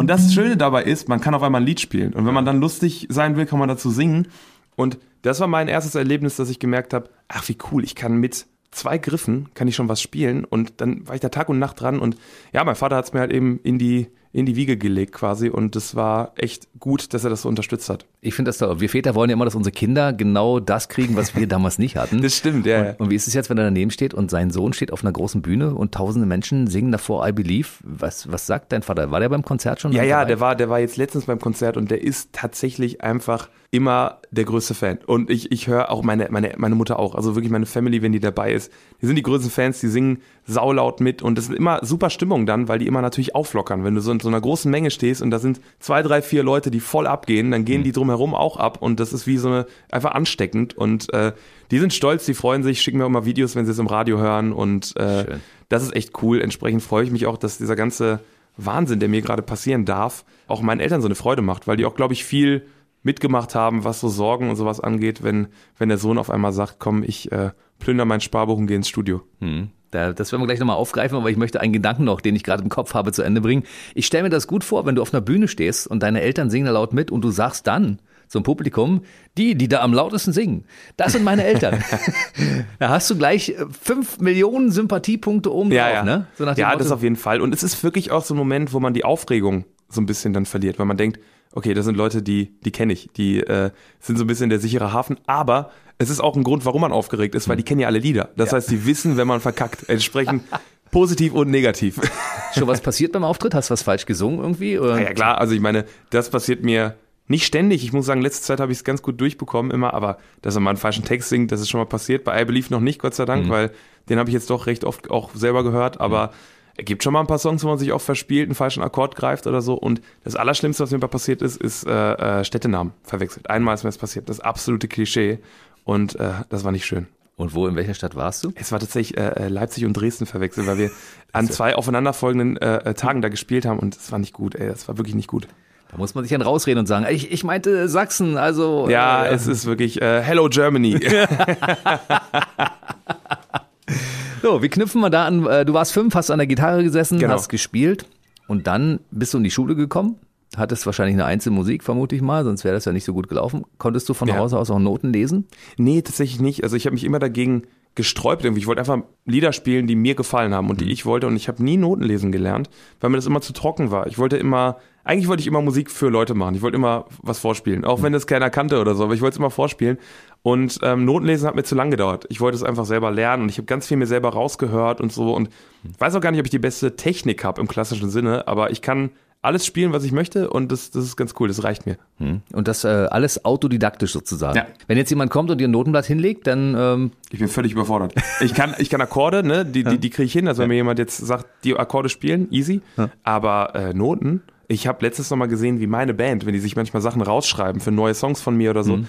und das Schöne dabei ist, man kann auf einmal ein Lied spielen. Und wenn man dann lustig sein will, kann man dazu singen. Und das war mein erstes Erlebnis, dass ich gemerkt habe, ach wie cool, ich kann mit zwei Griffen, kann ich schon was spielen. Und dann war ich da Tag und Nacht dran. Und ja, mein Vater hat es mir halt eben in die in die Wiege gelegt quasi und das war echt gut, dass er das so unterstützt hat. Ich finde das toll. Wir Väter wollen ja immer, dass unsere Kinder genau das kriegen, was wir damals nicht hatten. Das stimmt, ja. Und, und, wie ist es jetzt, wenn er daneben steht und sein Sohn steht auf einer großen Bühne und tausende Menschen singen davor I Believe? Was, was sagt dein Vater? War der beim Konzert schon? Ja, ja, der war, der war jetzt letztens beim Konzert und der ist tatsächlich einfach immer der größte Fan. Und ich, ich höre auch meine, meine, meine Mutter auch, also wirklich meine Family, wenn die dabei ist, die sind die größten Fans, die singen saulaut mit und das ist immer super Stimmung dann, weil die immer natürlich auflockern. Wenn du so in so einer großen Menge stehst und da sind zwei, drei, vier Leute, die voll abgehen, dann gehen mhm. die drumherum auch ab und das ist wie so eine, einfach ansteckend und äh, die sind stolz, die freuen sich, schicken mir immer Videos, wenn sie es im Radio hören und äh, das ist echt cool. Entsprechend freue ich mich auch, dass dieser ganze Wahnsinn, der mir gerade passieren darf, auch meinen Eltern so eine Freude macht, weil die auch, glaube ich, viel mitgemacht haben, was so Sorgen und sowas angeht, wenn, wenn der Sohn auf einmal sagt, komm, ich äh, plünder mein Sparbuch und gehe ins Studio. Hm. Das werden wir gleich nochmal aufgreifen, aber ich möchte einen Gedanken noch, den ich gerade im Kopf habe, zu Ende bringen. Ich stelle mir das gut vor, wenn du auf einer Bühne stehst und deine Eltern singen da laut mit und du sagst dann zum Publikum, die, die da am lautesten singen, das sind meine Eltern. da hast du gleich äh, fünf Millionen Sympathiepunkte oben ja, drauf, ja. ne? So ja, das auf jeden Fall. Und es ist wirklich auch so ein Moment, wo man die Aufregung so ein bisschen dann verliert, weil man denkt, okay, das sind Leute, die, die kenne ich, die äh, sind so ein bisschen der sichere Hafen, aber es ist auch ein Grund, warum man aufgeregt ist, weil die kennen ja alle Lieder. Das ja. heißt, die wissen, wenn man verkackt. Entsprechend positiv und negativ. Schon was passiert beim Auftritt? Hast du was falsch gesungen irgendwie? Oder? Ja, klar, also ich meine, das passiert mir nicht ständig. Ich muss sagen, letzte Zeit habe ich es ganz gut durchbekommen immer, aber dass er mal einen falschen Text singt, das ist schon mal passiert. Bei I Believe noch nicht, Gott sei Dank, mhm. weil den habe ich jetzt doch recht oft auch selber gehört, aber mhm gibt schon mal ein paar Songs, wo man sich auch verspielt, einen falschen Akkord greift oder so. Und das Allerschlimmste, was mir passiert ist, ist äh, äh, Städtenamen verwechselt. Einmal ist mir das passiert. Das absolute Klischee. Und äh, das war nicht schön. Und wo, in welcher Stadt warst du? Es war tatsächlich äh, äh Leipzig und Dresden verwechselt, weil wir an zwei aufeinanderfolgenden äh, äh, Tagen da gespielt haben und es war nicht gut, ey, das war wirklich nicht gut. Da muss man sich dann rausreden und sagen, ich, ich meinte Sachsen, also. Ja, äh, es ist wirklich äh, Hello Germany. So, wie knüpfen wir da an? Äh, du warst fünf, hast an der Gitarre gesessen, genau. hast gespielt und dann bist du in die Schule gekommen. Hattest wahrscheinlich eine Einzelmusik, vermute ich mal, sonst wäre das ja nicht so gut gelaufen. Konntest du von ja. Hause aus auch Noten lesen? Nee, tatsächlich nicht. Also ich habe mich immer dagegen gesträubt irgendwie. Ich wollte einfach Lieder spielen, die mir gefallen haben und die mhm. ich wollte. Und ich habe nie Noten lesen gelernt, weil mir das immer zu trocken war. Ich wollte immer, eigentlich wollte ich immer Musik für Leute machen. Ich wollte immer was vorspielen, auch mhm. wenn das keiner kannte oder so, aber ich wollte es immer vorspielen. Und ähm, Notenlesen hat mir zu lang gedauert. Ich wollte es einfach selber lernen und ich habe ganz viel mir selber rausgehört und so. Und ich weiß auch gar nicht, ob ich die beste Technik habe im klassischen Sinne, aber ich kann alles spielen, was ich möchte und das, das ist ganz cool, das reicht mir. Hm. Und das äh, alles autodidaktisch sozusagen. Ja. Wenn jetzt jemand kommt und dir ein Notenblatt hinlegt, dann ähm, Ich bin völlig überfordert. Ich kann, ich kann Akkorde, ne, die, die, die kriege ich hin. Also wenn mir jemand jetzt sagt, die Akkorde spielen, easy. Aber äh, Noten, ich habe letztens noch mal gesehen, wie meine Band, wenn die sich manchmal Sachen rausschreiben für neue Songs von mir oder so,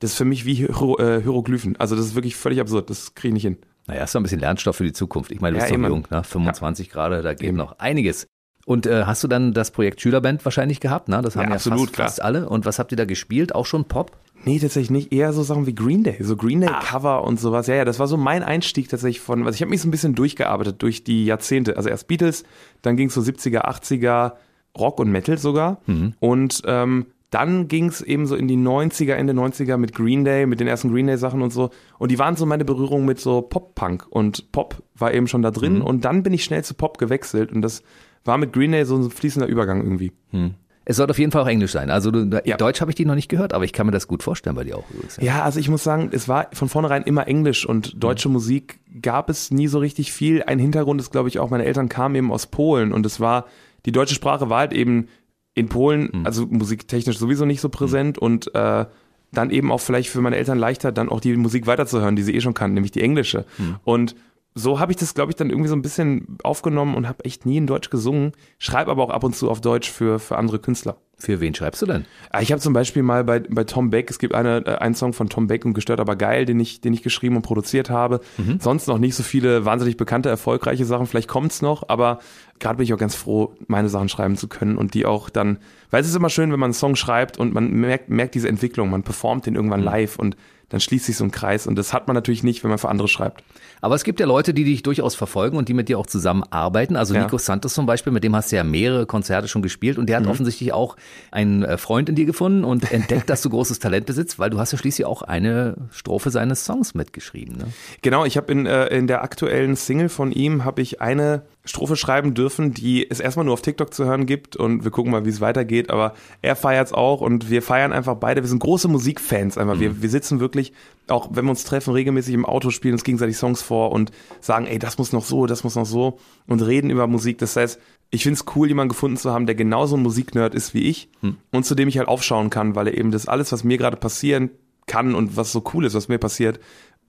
das ist für mich wie Hiero, äh, Hieroglyphen. Also das ist wirklich völlig absurd. Das kriege ich nicht hin. naja, ist doch ein bisschen Lernstoff für die Zukunft. Ich meine, du Ja, bist doch eben. jung, ne? 25 gerade, da geht Eben. noch einiges. Und äh, hast du dann das Projekt Schülerband wahrscheinlich gehabt? Ne? Das haben Ja, ja, absolut, fast, fast alle. Und was habt ihr da gespielt? Auch schon Pop? Nee, tatsächlich nicht. Eher so Sachen wie Green Day, so Green Day Cover und sowas. Ja, ja, das war so mein Einstieg tatsächlich von, also ich habe mich so ein bisschen durchgearbeitet durch die Jahrzehnte. Also erst Beatles, dann ging es so 70er, 80er, Rock und Metal sogar. Und ähm, dann ging es eben so in die 90er, Ende 90er mit Green Day, mit den ersten Green Day Sachen und so. Und die waren so meine Berührung mit so Pop-Punk. Und Pop war eben schon da drin. Und dann bin ich schnell zu Pop gewechselt. Und das war mit Green Day so ein fließender Übergang irgendwie. Es sollte auf jeden Fall auch Englisch sein. Also du, Ja. Deutsch habe ich die noch nicht gehört, aber ich kann mir das gut vorstellen bei dir auch übrigens. Ja, also ich muss sagen, es war von vornherein immer Englisch und deutsche Musik gab es nie so richtig viel. Ein Hintergrund ist, glaube ich, auch, meine Eltern kamen eben aus Polen und es war, die deutsche Sprache war halt eben in Polen, also musiktechnisch sowieso nicht so präsent und äh, dann eben auch vielleicht für meine Eltern leichter, dann auch die Musik weiterzuhören, die sie eh schon kannten, nämlich die englische. Und so habe ich das, glaube ich, dann irgendwie so ein bisschen aufgenommen und habe echt nie in Deutsch gesungen, schreibe aber auch ab und zu auf Deutsch für, für andere Künstler. Für wen schreibst du denn? Ah, Ich habe zum Beispiel mal bei, bei Tom Beck, es gibt eine, äh, einen Song von Tom Beck und Gestört aber geil, den ich, den ich geschrieben und produziert habe. Sonst noch nicht so viele wahnsinnig bekannte, erfolgreiche Sachen. Vielleicht kommt's noch, aber gerade bin ich auch ganz froh, meine Sachen schreiben zu können und die auch dann, weil es ist immer schön, wenn man einen Song schreibt und man merkt, merkt diese Entwicklung, man performt den irgendwann live und dann schließt sich so ein Kreis und das hat man natürlich nicht, wenn man für andere schreibt. Aber es gibt ja Leute, die dich durchaus verfolgen und die mit dir auch zusammenarbeiten. Also Ja. Nico Santos zum Beispiel, mit dem hast du ja mehrere Konzerte schon gespielt und der hat offensichtlich auch einen äh, Freund in dir gefunden und entdeckt, dass du großes Talent besitzt, weil du hast ja schließlich auch eine Strophe seines Songs mitgeschrieben. Ne? Genau, ich habe in, äh, in der aktuellen Single von ihm habe ich eine Strophe schreiben dürfen, die es erstmal nur auf TikTok zu hören gibt und wir gucken mal, wie es weitergeht. Aber er feiert's auch und wir feiern einfach beide. Wir sind große Musikfans einfach. Wir, wir sitzen wirklich, auch wenn wir uns treffen, regelmäßig im Auto, spielen uns gegenseitig Songs vor und sagen, ey, das muss noch so, das muss noch so und reden über Musik. Das heißt, ich find's cool, jemanden gefunden zu haben, der genauso ein Musiknerd ist wie ich und zu dem ich halt aufschauen kann, weil er eben das alles, was mir gerade passieren kann und was so cool ist, was mir passiert,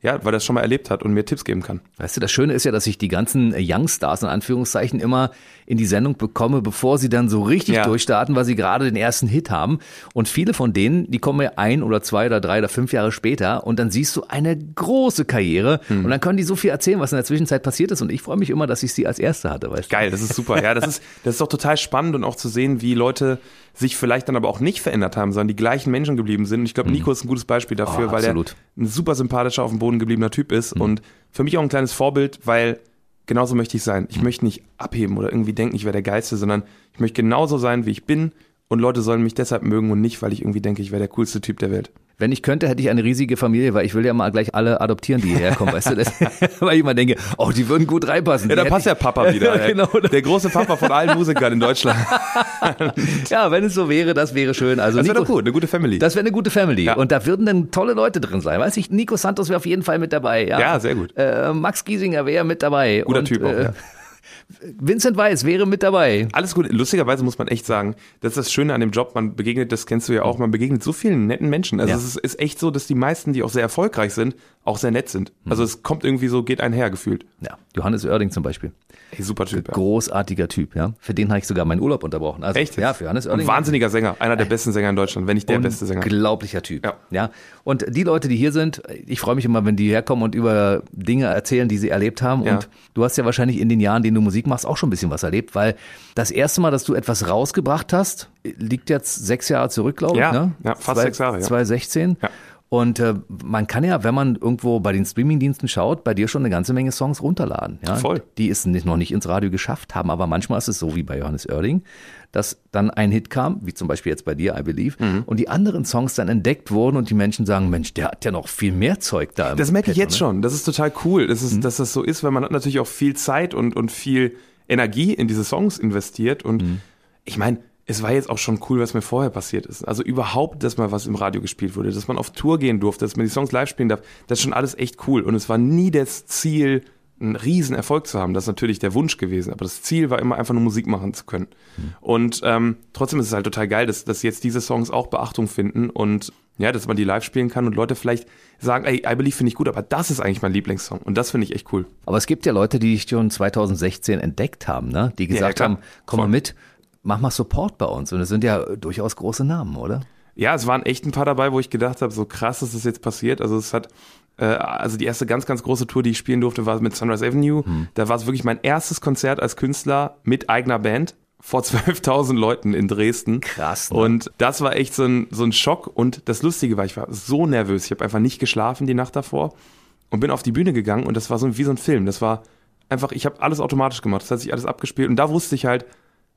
ja, weil er das schon mal erlebt hat und mir Tipps geben kann. Weißt du, das Schöne ist ja, dass ich die ganzen Youngstars in Anführungszeichen immer in die Sendung bekomme, bevor sie dann so richtig Ja. durchstarten, weil sie gerade den ersten Hit haben. Und viele von denen, die kommen ja ein oder zwei oder drei oder fünf Jahre später und dann siehst du eine große Karriere Hm. und dann können die so viel erzählen, was in der Zwischenzeit passiert ist. Und ich freue mich immer, dass ich sie als Erste hatte, weißt du? Geil, das ist super. Ja, das ist, das ist doch total spannend und auch zu sehen, wie Leute sich vielleicht dann aber auch nicht verändert haben, sondern die gleichen Menschen geblieben sind. Und ich glaube, Nico ist ein gutes Beispiel dafür, Oh, weil er ein super sympathischer, auf dem Boden gebliebener Typ ist und für mich auch ein kleines Vorbild, weil genauso möchte ich sein. Ich möchte nicht abheben oder irgendwie denken, ich wäre der Geilste, sondern ich möchte genauso sein, wie ich bin und Leute sollen mich deshalb mögen und nicht, weil ich irgendwie denke, ich wäre der coolste Typ der Welt. Wenn ich könnte, hätte ich eine riesige Familie, weil ich will ja mal gleich alle adoptieren, die hierher kommen, weißt du? Das, weil ich immer denke, oh, die würden gut reinpassen. Ja, da passt der Papa wieder. Ja, genau. Der große Papa von allen Musikern in Deutschland. ja, wenn es so wäre, das wäre schön. Also Das wäre doch gut, eine gute Family. Das wäre eine gute Family. Ja. Und da würden dann tolle Leute drin sein. Weiß ich, Nico Santos wäre auf jeden Fall mit dabei. Ja, Ja, sehr gut. Äh, Max Giesinger wäre mit dabei. Guter Und, Typ auch, äh, ja. Vincent Weiss wäre mit dabei. Alles gut. Lustigerweise muss man echt sagen, das ist das Schöne an dem Job. Man begegnet, das kennst du ja auch, man begegnet so vielen netten Menschen. Also Ja. es ist, ist echt so, dass die meisten, die auch sehr erfolgreich sind, auch sehr nett sind. Also es kommt irgendwie so, geht einher gefühlt. Ja, Johannes Oerding zum Beispiel. Ey, super Typ. Ja. Großartiger Typ, ja. Für den habe ich sogar meinen Urlaub unterbrochen. Also, Echt? Ja, für Johannes Ein Oerding. wahnsinniger Sänger. Einer der besten Sänger in Deutschland, wenn nicht der beste Sänger. Unglaublicher Typ. Ja. ja. Und die Leute, die hier sind, ich freue mich immer, wenn die herkommen und über Dinge erzählen, die sie erlebt haben. Ja. Und du hast ja wahrscheinlich in den Jahren, denen du Musik machst, auch schon ein bisschen was erlebt, weil das erste Mal, dass du etwas rausgebracht hast, liegt jetzt sechs Jahre zurück, glaube ich. Ja, ne? ja, fast sechs Jahre, ja. 2016. Ja. Und äh, man kann ja, wenn man irgendwo bei den Streamingdiensten schaut, bei dir schon eine ganze Menge Songs runterladen. Ja? Voll. Die es nicht, noch nicht ins Radio geschafft haben. Aber manchmal ist es so wie bei Johannes Oerding, dass dann ein Hit kam, wie zum Beispiel jetzt bei dir, I Believe, Mhm. und die anderen Songs dann entdeckt wurden und die Menschen sagen, Mensch, der hat ja noch viel mehr Zeug da. Das merke ich jetzt ne? schon. Das ist total cool, dass, Mhm. es, dass das so ist, weil man hat natürlich auch viel Zeit und, und viel Energie in diese Songs investiert. Und Mhm. ich meine, es war jetzt auch schon cool, was mir vorher passiert ist. Also überhaupt, dass mal was im Radio gespielt wurde, dass man auf Tour gehen durfte, dass man die Songs live spielen darf, das ist schon alles echt cool. Und es war nie das Ziel, einen riesen Erfolg zu haben. Das ist natürlich der Wunsch gewesen, aber das Ziel war immer einfach nur Musik machen zu können. Mhm. Und ähm, trotzdem ist es halt total geil, dass, dass jetzt diese Songs auch Beachtung finden und ja, dass man die live spielen kann und Leute vielleicht sagen, ey, I Believe finde ich gut, aber das ist eigentlich mein Lieblingssong und das finde ich echt cool. Aber es gibt ja Leute, die dich schon 2016 entdeckt haben, ne? die gesagt ja, haben, komm mal mit, mach mal Support bei uns und es sind ja durchaus große Namen, oder? Ja, es waren echt ein paar dabei, wo ich gedacht habe, so krass ist das jetzt passiert. Also es hat äh, also die erste ganz, ganz große Tour, die ich spielen durfte, war mit Sunrise Avenue. Mhm. Da war es wirklich mein erstes Konzert als Künstler mit eigener Band vor 12.000 Leuten in Dresden. Krass. Ne? Und das war echt so ein, so ein Schock. Und das Lustige war, ich war so nervös. Ich habe einfach nicht geschlafen die Nacht davor und bin auf die Bühne gegangen und das war so wie so ein Film. Das war einfach, ich habe alles automatisch gemacht. Das hat sich alles abgespielt und da wusste ich halt,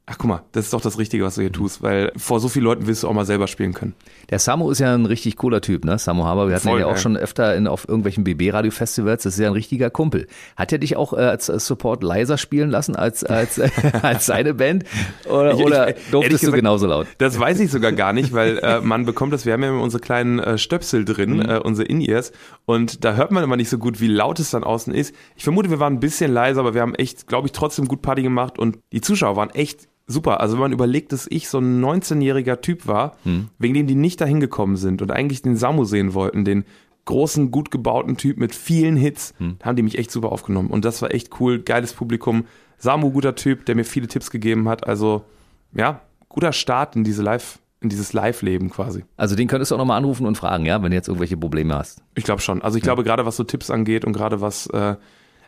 Ach guck mal, das ist doch das Richtige, was du hier tust, weil vor so vielen Leuten willst du auch mal selber spielen können. Der Samu ist ja ein richtig cooler Typ, ne? Samu Haber, wir hatten Voll, ihn ja auch schon öfter in, auf irgendwelchen BB-Radio-Festivals, das ist ja ein richtiger Kumpel. Hat er dich auch äh, als Support leiser spielen lassen als, als, als seine Band? Oder, ich, oder ich, durftest gesagt, du genauso laut? Das weiß ich sogar gar nicht, weil äh, man bekommt das, wir haben ja immer unsere kleinen äh, Stöpsel drin, mhm. äh, unsere In-Ears, und da hört man immer nicht so gut, wie laut es dann außen ist. Ich vermute, wir waren ein bisschen leiser, aber wir haben echt, glaube ich, trotzdem gut Party gemacht und die Zuschauer waren echt super. Also wenn man überlegt, dass ich so ein 19-jähriger Typ war, hm. wegen dem die nicht dahin gekommen sind und eigentlich den Samu sehen wollten, den großen, gut gebauten Typ mit vielen Hits, hm. haben die mich echt super aufgenommen. Und das war echt cool, geiles Publikum. Samu, guter Typ, der mir viele Tipps gegeben hat. Also ja, guter Start in diese Live- in dieses Live-Leben quasi. Also den könntest du auch nochmal anrufen und fragen, ja, wenn du jetzt irgendwelche Probleme hast. Ich glaube schon. Also ich glaube, gerade was so Tipps angeht und gerade was äh,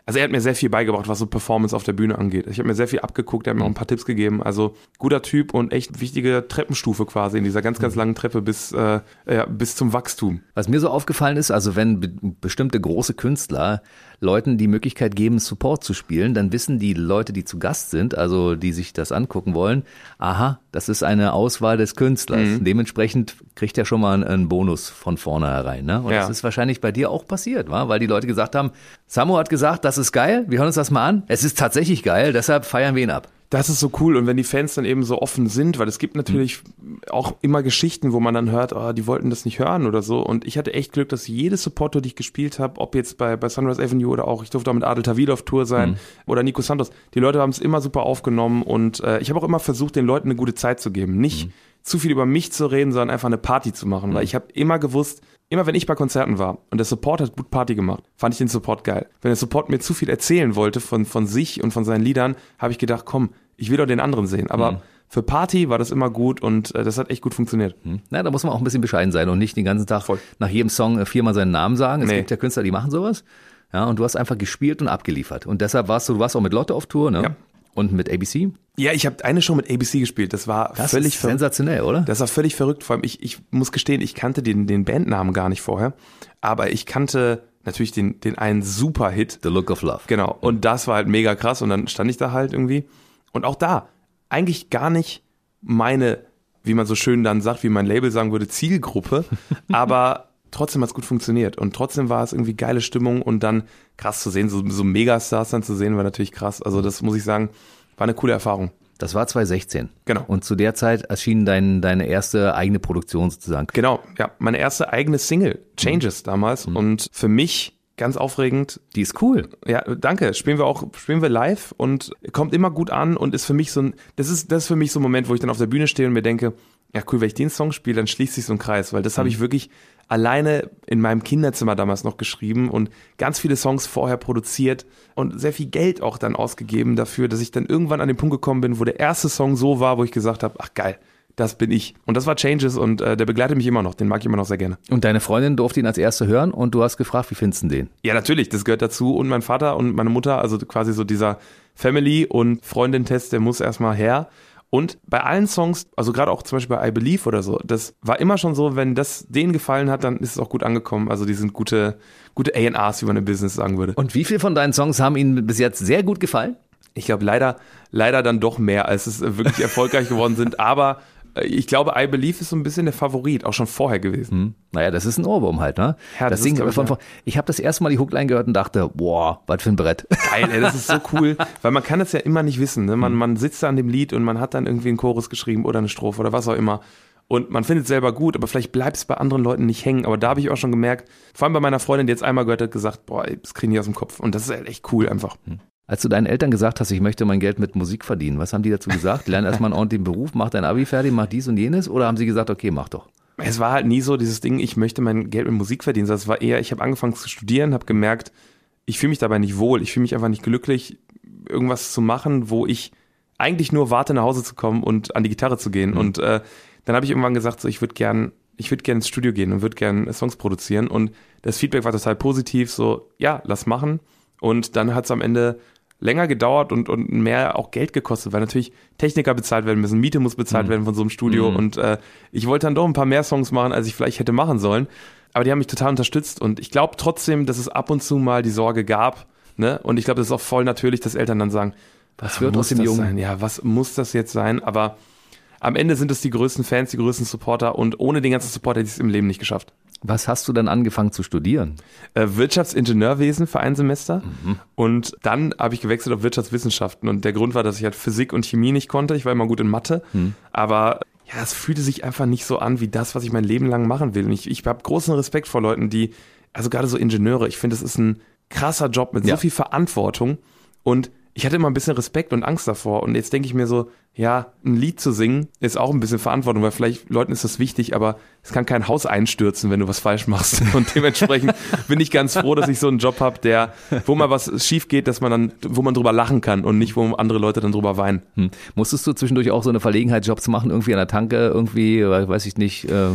also er hat mir sehr viel beigebracht, was so Performance auf der Bühne angeht. Ich habe mir sehr viel abgeguckt, er hat mir auch ein paar Tipps gegeben. Also guter Typ und echt wichtige Treppenstufe quasi in dieser ganz, ganz langen Treppe bis, äh, ja, bis zum Wachstum. Was mir so aufgefallen ist, also wenn be bestimmte große Künstler Leuten die Möglichkeit geben, Support zu spielen, dann wissen die Leute, die zu Gast sind, also die sich das angucken wollen, aha, das ist eine Auswahl des Künstlers. Mhm. Dementsprechend kriegt er schon mal einen Bonus von vornherein. Ne? Und ja. das ist wahrscheinlich bei dir auch passiert, wa? weil die Leute gesagt haben, Samu hat gesagt, das ist geil, wir hören uns das mal an. Es ist tatsächlich geil, deshalb feiern wir ihn ab. Das ist so cool. Und wenn die Fans dann eben so offen sind, weil es gibt natürlich mhm. auch immer Geschichten, wo man dann hört, oh, die wollten das nicht hören oder so. Und ich hatte echt Glück, dass jede Supporter, die ich gespielt habe, ob jetzt bei, bei Sunrise Avenue oder auch, ich durfte auch mit Adel Tawil auf Tour sein mhm. oder Nico Santos, die Leute haben es immer super aufgenommen und äh, ich habe auch immer versucht, den Leuten eine gute Zeit zu geben. Nicht mhm. Zu viel über mich zu reden, sondern einfach eine Party zu machen, weil mhm. ich habe immer gewusst, Immer wenn ich bei Konzerten war und der Support hat gut Party gemacht, fand ich den Support geil. Wenn der Support mir zu viel erzählen wollte von, von sich und von seinen Liedern, habe ich gedacht, komm, ich will doch den anderen sehen. Aber mhm. für Party war das immer gut und äh, das hat echt gut funktioniert. Mhm. Na, da muss man auch ein bisschen bescheiden sein und nicht den ganzen Tag Voll. nach jedem Song äh, viermal seinen Namen sagen. Es nee. gibt ja Künstler, die machen sowas. Ja, und du hast einfach gespielt und abgeliefert. Und deshalb warst du, du warst auch mit Lotte auf Tour, ne? Ja. Und mit ABC? Ja, ich habe eine Show mit ABC gespielt. Das war das völlig ist sensationell, oder? Das war völlig verrückt. Vor allem, ich, ich muss gestehen, ich kannte den, den Bandnamen gar nicht vorher. Aber ich kannte natürlich den, den einen Super-Hit. The Look of Love. Genau. Und das war halt mega krass. Und dann stand ich da halt irgendwie. Und auch da, eigentlich gar nicht meine, wie man so schön dann sagt, wie mein Label sagen würde, Zielgruppe, aber trotzdem hat es gut funktioniert und trotzdem war es irgendwie geile Stimmung und dann krass zu sehen, so, so Megastars dann zu sehen, war natürlich krass. Also das muss ich sagen, war eine coole Erfahrung. Das war 2016. Genau. Und zu der Zeit erschien dein, deine erste eigene Produktion sozusagen. Genau, ja. Meine erste eigene Single, Changes mhm. damals. Mhm. Und für mich ganz aufregend. Die ist cool. Ja, danke. Spielen wir auch, spielen wir live und kommt immer gut an und ist für mich so ein, das ist, das ist für mich so ein Moment, wo ich dann auf der Bühne stehe und mir denke, ja cool, wenn ich den Song spiele, dann schließt sich so ein Kreis, weil das mhm. habe ich wirklich alleine in meinem Kinderzimmer damals noch geschrieben und ganz viele Songs vorher produziert und sehr viel Geld auch dann ausgegeben dafür, dass ich dann irgendwann an den Punkt gekommen bin, wo der erste Song so war, wo ich gesagt habe, ach geil, das bin ich. Und das war Changes und äh, der begleitet mich immer noch. Den mag ich immer noch sehr gerne. Und deine Freundin durfte ihn als erste hören und du hast gefragt, wie findest du den? Ja, natürlich, das gehört dazu. Und mein Vater und meine Mutter, also quasi so dieser Family- und Freundin-Test, der muss erstmal her. Und bei allen Songs, also gerade auch zum Beispiel bei I Believe oder so, das war immer schon so, wenn das denen gefallen hat, dann ist es auch gut angekommen. Also die sind gute, gute A&Rs, wie man im Business sagen würde. Und wie viele von deinen Songs haben Ihnen bis jetzt sehr gut gefallen? Ich glaube leider, leider dann doch mehr, als es wirklich erfolgreich geworden sind. Aber ich glaube, I Believe ist so ein bisschen der Favorit, auch schon vorher gewesen. Hm. Naja, das ist ein Ohrwurm halt, ne? Ja, das, das Ding, ist, von, ja. ich habe das erste Mal die Hookline gehört und dachte, boah, was für ein Brett. Geil, ey, das ist so cool, weil man kann es ja immer nicht wissen. Ne? Man, hm. man sitzt da an dem Lied und man hat dann irgendwie einen Chorus geschrieben oder eine Strophe oder was auch immer. und man findet es selber gut, aber vielleicht bleibt es bei anderen Leuten nicht hängen. Aber da habe ich auch schon gemerkt, vor allem bei meiner Freundin, die jetzt einmal gehört hat, gesagt, boah, das kriege ich nicht aus dem Kopf. Und das ist halt echt cool einfach. Als du deinen Eltern gesagt hast, ich möchte mein Geld mit Musik verdienen, was haben die dazu gesagt? Lern erstmal einen ordentlichen Beruf, mach dein Abi fertig, mach dies und jenes? Oder haben sie gesagt, okay, mach doch? Es war halt nie so dieses Ding, ich möchte mein Geld mit Musik verdienen. sondern Es war eher, ich habe angefangen zu studieren, habe gemerkt, ich fühle mich dabei nicht wohl. Ich fühle mich einfach nicht glücklich, irgendwas zu machen, wo ich eigentlich nur warte, nach Hause zu kommen und an die Gitarre zu gehen. Mhm. Und äh, dann habe ich irgendwann gesagt, so ich würde gern, ich würde gern ins Studio gehen und würde gern Songs produzieren. Und das Feedback war total positiv, so ja, lass machen. Und dann hat es am Ende länger gedauert und, und mehr auch Geld gekostet, weil natürlich Techniker bezahlt werden müssen, Miete muss bezahlt mhm. werden von so einem Studio. Mhm. Und äh, ich wollte dann doch ein paar mehr Songs machen, als ich vielleicht hätte machen sollen. Aber die haben mich total unterstützt. Und ich glaube trotzdem, dass es ab und zu mal die Sorge gab. Ne? Und ich glaube, das ist auch voll natürlich, dass Eltern dann sagen, was wird aus dem Jungen? Sein? Ja, was muss das jetzt sein? Aber am Ende sind es die größten Fans, die größten Supporter und ohne den ganzen Support hätte ich es im Leben nicht geschafft. Was hast du dann angefangen zu studieren? Äh, Wirtschaftsingenieurwesen für ein Semester. Mhm. Und dann habe ich gewechselt auf Wirtschaftswissenschaften. Und der Grund war, dass ich halt Physik und Chemie nicht konnte. Ich war immer gut in Mathe. Mhm. Aber ja, es fühlte sich einfach nicht so an wie das, was ich mein Leben lang machen will. Und ich, ich habe großen Respekt vor Leuten, die, also gerade so Ingenieure, ich finde, das ist ein krasser Job mit ja. so viel Verantwortung. Und ich hatte immer ein bisschen Respekt und Angst davor. Und jetzt denke ich mir so, ja, ein Lied zu singen ist auch ein bisschen Verantwortung, weil vielleicht Leuten ist das wichtig, aber es kann kein Haus einstürzen, wenn du was falsch machst. Und dementsprechend bin ich ganz froh, dass ich so einen Job habe, der, wo mal was schief geht, dass man dann, wo man drüber lachen kann und nicht, wo andere Leute dann drüber weinen. Hm. Musstest du zwischendurch auch so eine Verlegenheitsjobs machen, irgendwie an der Tanke, irgendwie, weiß ich nicht, äh,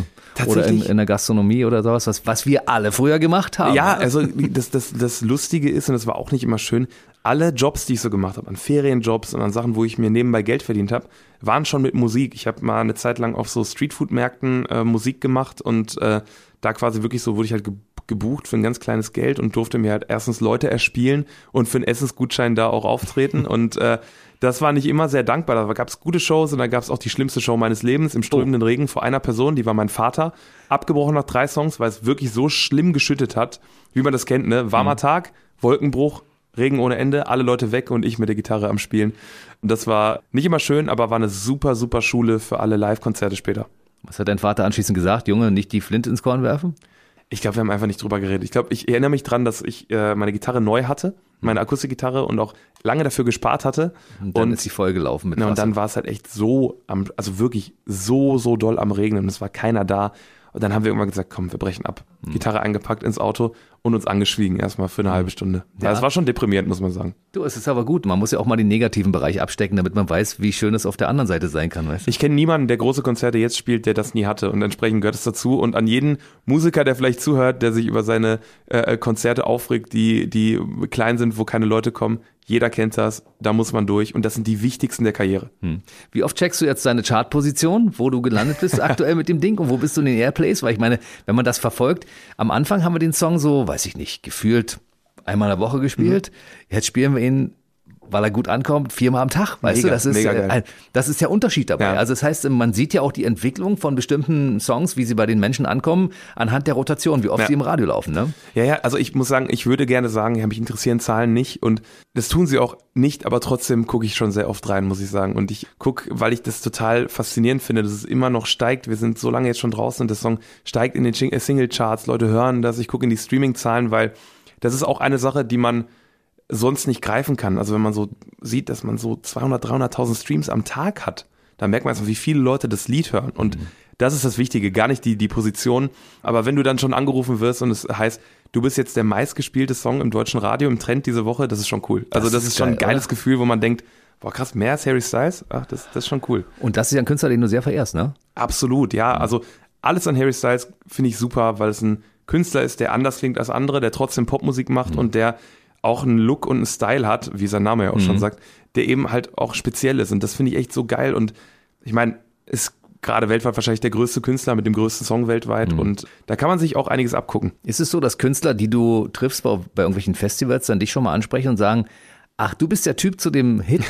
oder in, in der Gastronomie oder sowas, was, was wir alle früher gemacht haben. Ja, also das, das, das Lustige ist, und das war auch nicht immer schön, alle Jobs, die ich so gemacht habe, an Ferienjobs und an Sachen, wo ich mir nebenbei Geld verdient habe, waren schon mit Musik. Ich habe mal eine Zeit lang auf so Streetfood-Märkten äh, Musik gemacht und äh, da quasi wirklich so wurde ich halt gebucht für ein ganz kleines Geld und durfte mir halt erstens Leute erspielen und für einen Essensgutschein da auch auftreten und äh, das war nicht immer sehr dankbar. Da gab es gute Shows und da gab es auch die schlimmste Show meines Lebens im strömenden oh. Regen vor einer Person, die war mein Vater, abgebrochen nach drei Songs, weil es wirklich so schlimm geschüttet hat, wie man das kennt, ne? Warmer mhm. Tag, Wolkenbruch, Regen ohne Ende, alle Leute weg und ich mit der Gitarre am Spielen. Und das war nicht immer schön, aber war eine super, super Schule für alle Live-Konzerte später. Was hat dein Vater anschließend gesagt? Junge, nicht die Flint ins Korn werfen? Ich glaube, wir haben einfach nicht drüber geredet. Ich glaube, ich erinnere mich dran, dass ich äh, meine Gitarre neu hatte, meine Akustikgitarre und auch lange dafür gespart hatte. Und dann und, ist sie vollgelaufen mit Wasser. Und dann war es halt echt so, am, also wirklich so, so doll am Regnen und es war keiner da. Und dann haben wir irgendwann gesagt, komm, wir brechen ab. Mhm. Gitarre eingepackt ins Auto und uns angeschwiegen erstmal für eine mhm. halbe Stunde. Ja, es war schon deprimierend, muss man sagen. Du, es ist aber gut. Man muss ja auch mal den negativen Bereich abstecken, damit man weiß, wie schön es auf der anderen Seite sein kann. Weißt? Ich kenne niemanden, der große Konzerte jetzt spielt, der das nie hatte. Und entsprechend gehört es dazu. Und an jeden Musiker, der vielleicht zuhört, der sich über seine äh, Konzerte aufregt, die, die klein sind, wo keine Leute kommen, jeder kennt das, da muss man durch und das sind die wichtigsten der Karriere. Hm. Wie oft checkst du jetzt deine Chartposition, wo du gelandet bist aktuell mit dem Ding und wo bist du in den Airplays? Weil ich meine, wenn man das verfolgt, am Anfang haben wir den Song so, weiß ich nicht, gefühlt einmal in der Woche gespielt. Mhm. Jetzt spielen wir ihn weil er gut ankommt, viermal am Tag, weißt mega, du? Das ist, mega geil. das ist der Unterschied dabei. Ja. Also das heißt, man sieht ja auch die Entwicklung von bestimmten Songs, wie sie bei den Menschen ankommen, anhand der Rotation, wie oft ja. sie im Radio laufen. Ne? Ja, ja, also ich muss sagen, ich würde gerne sagen, ja, mich interessieren Zahlen nicht und das tun sie auch nicht, aber trotzdem gucke ich schon sehr oft rein, muss ich sagen. Und ich gucke, weil ich das total faszinierend finde, dass es immer noch steigt. Wir sind so lange jetzt schon draußen und der Song steigt in den Single-Charts. Leute hören das. Ich gucke in die Streaming-Zahlen, weil das ist auch eine Sache, die man sonst nicht greifen kann. Also wenn man so sieht, dass man so 200, 300.000 Streams am Tag hat, dann merkt man erstmal, wie viele Leute das Lied hören. Und mhm. das ist das Wichtige, gar nicht die, die Position. Aber wenn du dann schon angerufen wirst und es heißt, du bist jetzt der meistgespielte Song im deutschen Radio im Trend diese Woche, das ist schon cool. Also das, das ist, ist, schon geil, ein geiles oder? Gefühl, wo man denkt, boah krass, mehr als Harry Styles? Ach, das, das ist schon cool. Und das ist ja ein Künstler, den du sehr verehrst, ne? Absolut, ja. Also alles an Harry Styles finde ich super, weil es ein Künstler ist, der anders klingt als andere, der trotzdem Popmusik macht mhm. und der auch einen Look und einen Style hat, wie sein Name ja auch mhm. schon sagt, der eben halt auch speziell ist. Und das finde ich echt so geil. Und ich meine, ist gerade weltweit wahrscheinlich der größte Künstler mit dem größten Song weltweit. Mhm. Und da kann man sich auch einiges abgucken. Ist es so, dass Künstler, die du triffst bei, bei irgendwelchen Festivals, dann dich schon mal ansprechen und sagen, Ach, du bist der Typ zu dem Hit,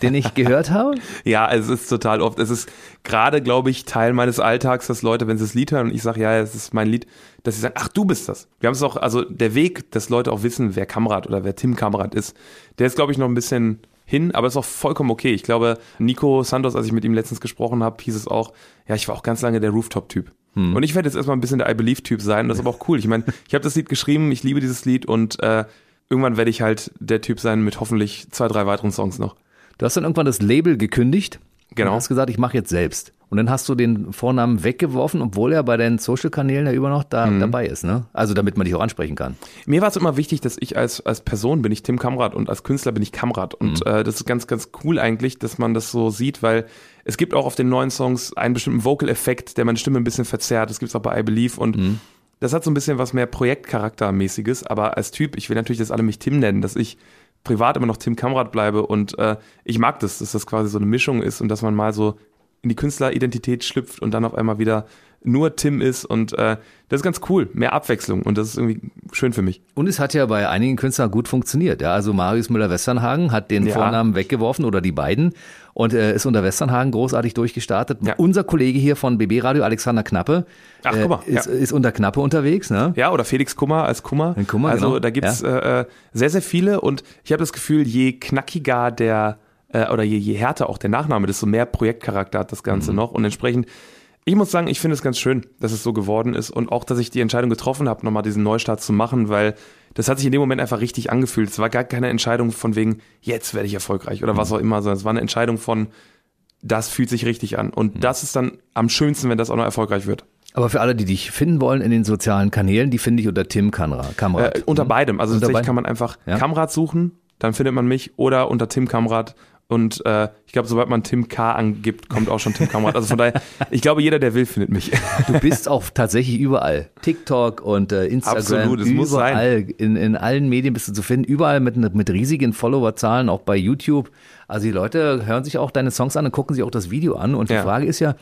den ich gehört habe? ja, es ist total oft. Es ist gerade, glaube ich, Teil meines Alltags, dass Leute, wenn sie das Lied hören und ich sage, ja, es ist mein Lied, dass sie sagen, ach, du bist das. Wir haben es auch, also der Weg, dass Leute auch wissen, wer Kamerad oder wer Tim Kamerad ist, der ist, glaube ich, noch ein bisschen hin, aber ist auch vollkommen okay. Ich glaube, Nico Santos, als ich mit ihm letztens gesprochen habe, hieß es auch, ja, ich war auch ganz lange der Rooftop-Typ. Hm. Und ich werde jetzt erstmal ein bisschen der I Believe-Typ sein. Das ist aber auch cool. Ich meine, ich habe das Lied geschrieben, ich liebe dieses Lied und äh, irgendwann werde ich halt der Typ sein mit hoffentlich zwei, drei weiteren Songs noch. Du hast dann irgendwann das Label gekündigt. Genau. Und hast gesagt, ich mache jetzt selbst. Und dann hast du den Vornamen weggeworfen, obwohl er bei deinen Social-Kanälen ja immer noch da mhm. dabei ist, ne? Also damit man dich auch ansprechen kann. Mir war es immer wichtig, dass ich als, als Person bin ich Tim Kamrat und als Künstler bin ich Kamrat. Und mhm. äh, das ist ganz, ganz cool eigentlich, dass man das so sieht, weil es gibt auch auf den neuen Songs einen bestimmten Vocal-Effekt, der meine Stimme ein bisschen verzerrt. Das gibt's auch bei I Believe und mhm. Das hat so ein bisschen was mehr Projektcharaktermäßiges. Aber als Typ, ich will natürlich, dass alle mich Tim nennen, dass ich privat immer noch Tim Kamrat bleibe und äh, ich mag das, dass das quasi so eine Mischung ist und dass man mal so in die Künstleridentität schlüpft und dann auf einmal wieder nur Tim ist und äh, das ist ganz cool, mehr Abwechslung und das ist irgendwie schön für mich. Und es hat ja bei einigen Künstlern gut funktioniert. Ja, also Marius Müller-Westernhagen hat den ja. Vornamen weggeworfen oder die beiden und äh, ist unter Westernhagen großartig durchgestartet. Ja. Unser Kollege hier von BB Radio, Alexander Knappe, Ach, äh, mal, ist, ja. ist, unter Knappe unterwegs. Ne? Ja, oder Felix Kummer als Kummer. Kummer also genau. da gibt's äh, äh, sehr, sehr viele und ich habe das Gefühl, je knackiger der äh, oder je, je härter auch der Nachname, desto mehr Projektcharakter hat das Ganze mhm. noch. Und entsprechend, ich muss sagen, ich finde es ganz schön, dass es so geworden ist und auch, dass ich die Entscheidung getroffen habe, nochmal diesen Neustart zu machen, weil das hat sich in dem Moment einfach richtig angefühlt. Es war gar keine Entscheidung von wegen, jetzt werde ich erfolgreich oder mhm. was auch immer, sondern es war eine Entscheidung von, das fühlt sich richtig an. Und mhm. das ist dann am schönsten, wenn das auch noch erfolgreich wird. Aber für alle, die dich finden wollen in den sozialen Kanälen, die finde ich unter Tim Kamrat. Äh, unter mhm. beidem. Also unter tatsächlich kann man einfach ja? Kamrat suchen, dann findet man mich oder unter Tim Kamrat und äh, ich glaube, sobald man Tim K. angibt, kommt auch schon Tim Kamrat. Also von daher, ich glaube, jeder, der will, findet mich. Du bist auch tatsächlich überall. TikTok und äh, Instagram. Absolut, es muss sein. In, in allen Medien bist du zu finden. Überall mit, mit riesigen Followerzahlen, auch bei YouTube. Also die Leute hören sich auch deine Songs an und gucken sich auch das Video an. Und die ja. Frage ist ja,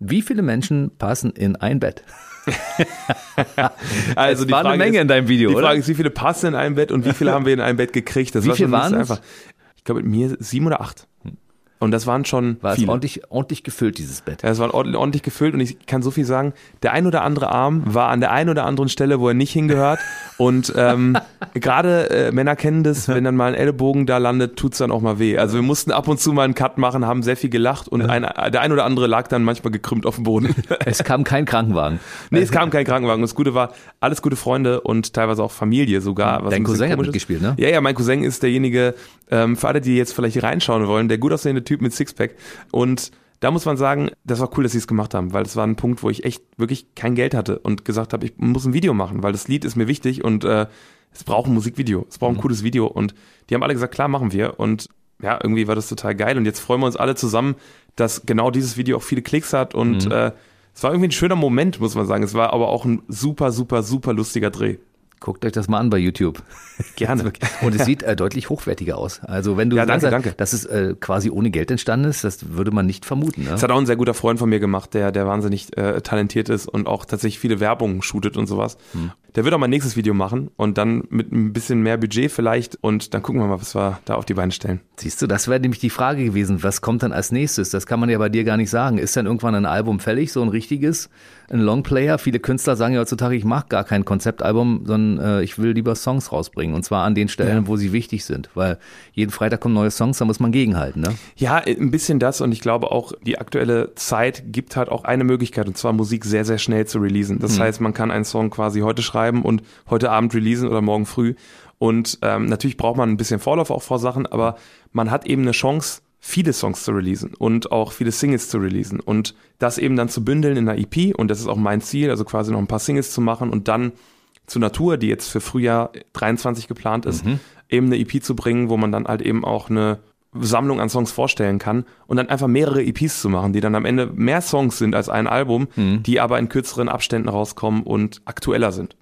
wie viele Menschen passen in ein Bett? also die war Frage eine Menge ist, in deinem Video, die oder? Die Frage ist, wie viele passen in ein Bett und wie viele haben wir in ein Bett gekriegt? Das wie viel waren es? Einfach glaube mit mir sieben oder acht. Und das waren schon War viele. es ordentlich, ordentlich gefüllt, dieses Bett. Ja, es war ordentlich, ordentlich gefüllt und ich kann so viel sagen, der ein oder andere Arm war an der einen oder anderen Stelle, wo er nicht hingehört. Und ähm, gerade äh, Männer kennen das, wenn dann mal ein Ellenbogen da landet, tut's dann auch mal weh. Also wir mussten ab und zu mal einen Cut machen, haben sehr viel gelacht und ein, der ein oder andere lag dann manchmal gekrümmt auf dem Boden. Es kam kein Krankenwagen. Nee, es kam kein Krankenwagen. Das Gute war, alles gute Freunde und teilweise auch Familie sogar. Was Dein Cousin hat mitgespielt, ne? Ja, ja, mein Cousin ist derjenige, ähm, für alle, die jetzt vielleicht reinschauen wollen, der gut aussehende Typ mit Sixpack. Und da muss man sagen, das war cool, dass sie es gemacht haben, weil es war ein Punkt, wo ich echt wirklich kein Geld hatte und gesagt habe, ich muss ein Video machen, weil das Lied ist mir wichtig und äh, es braucht ein Musikvideo, es braucht ein mhm. cooles Video. Und die haben alle gesagt, klar, machen wir. Und ja, irgendwie war das total geil. Und jetzt freuen wir uns alle zusammen, dass genau dieses Video auch viele Klicks hat und mhm. äh, es war irgendwie ein schöner Moment, muss man sagen. Es war aber auch ein super, super, super lustiger Dreh. Guckt euch das mal an bei YouTube. Gerne. Und es sieht äh, deutlich hochwertiger aus. Also wenn du ja, danke, sagst, danke. dass es äh, quasi ohne Geld entstanden ist, das würde man nicht vermuten. Ne? Das hat auch ein sehr guter Freund von mir gemacht, der, der wahnsinnig äh, talentiert ist und auch tatsächlich viele Werbungen shootet und sowas. Hm. Der wird auch mal ein nächstes Video machen und dann mit ein bisschen mehr Budget vielleicht und dann gucken wir mal, was wir da auf die Beine stellen. Siehst du, das wäre nämlich die Frage gewesen, was kommt dann als nächstes? Das kann man ja bei dir gar nicht sagen. Ist dann irgendwann ein Album fällig, so ein richtiges, ein Longplayer? Viele Künstler sagen ja heutzutage, ich mache gar kein Konzeptalbum, sondern äh, ich will lieber Songs rausbringen und zwar an den Stellen, ja. wo sie wichtig sind, weil jeden Freitag kommen neue Songs, da muss man gegenhalten, ne? Ja, ein bisschen das und ich glaube auch, die aktuelle Zeit gibt halt auch eine Möglichkeit und zwar Musik sehr, sehr schnell zu releasen. Das hm. heißt, man kann einen Song quasi heute schreiben und heute Abend releasen oder morgen früh und ähm, natürlich braucht man ein bisschen Vorlauf auch vor Sachen, aber man hat eben eine Chance, viele Songs zu releasen und auch viele Singles zu releasen und das eben dann zu bündeln in einer EP und das ist auch mein Ziel, also quasi noch ein paar Singles zu machen und dann zu Natur, die jetzt für Frühjahr 23 geplant ist, mhm. eben eine EP zu bringen, wo man dann halt eben auch eine Sammlung an Songs vorstellen kann und dann einfach mehrere EPs zu machen, die dann am Ende mehr Songs sind als ein Album, mhm. die aber in kürzeren Abständen rauskommen und aktueller sind.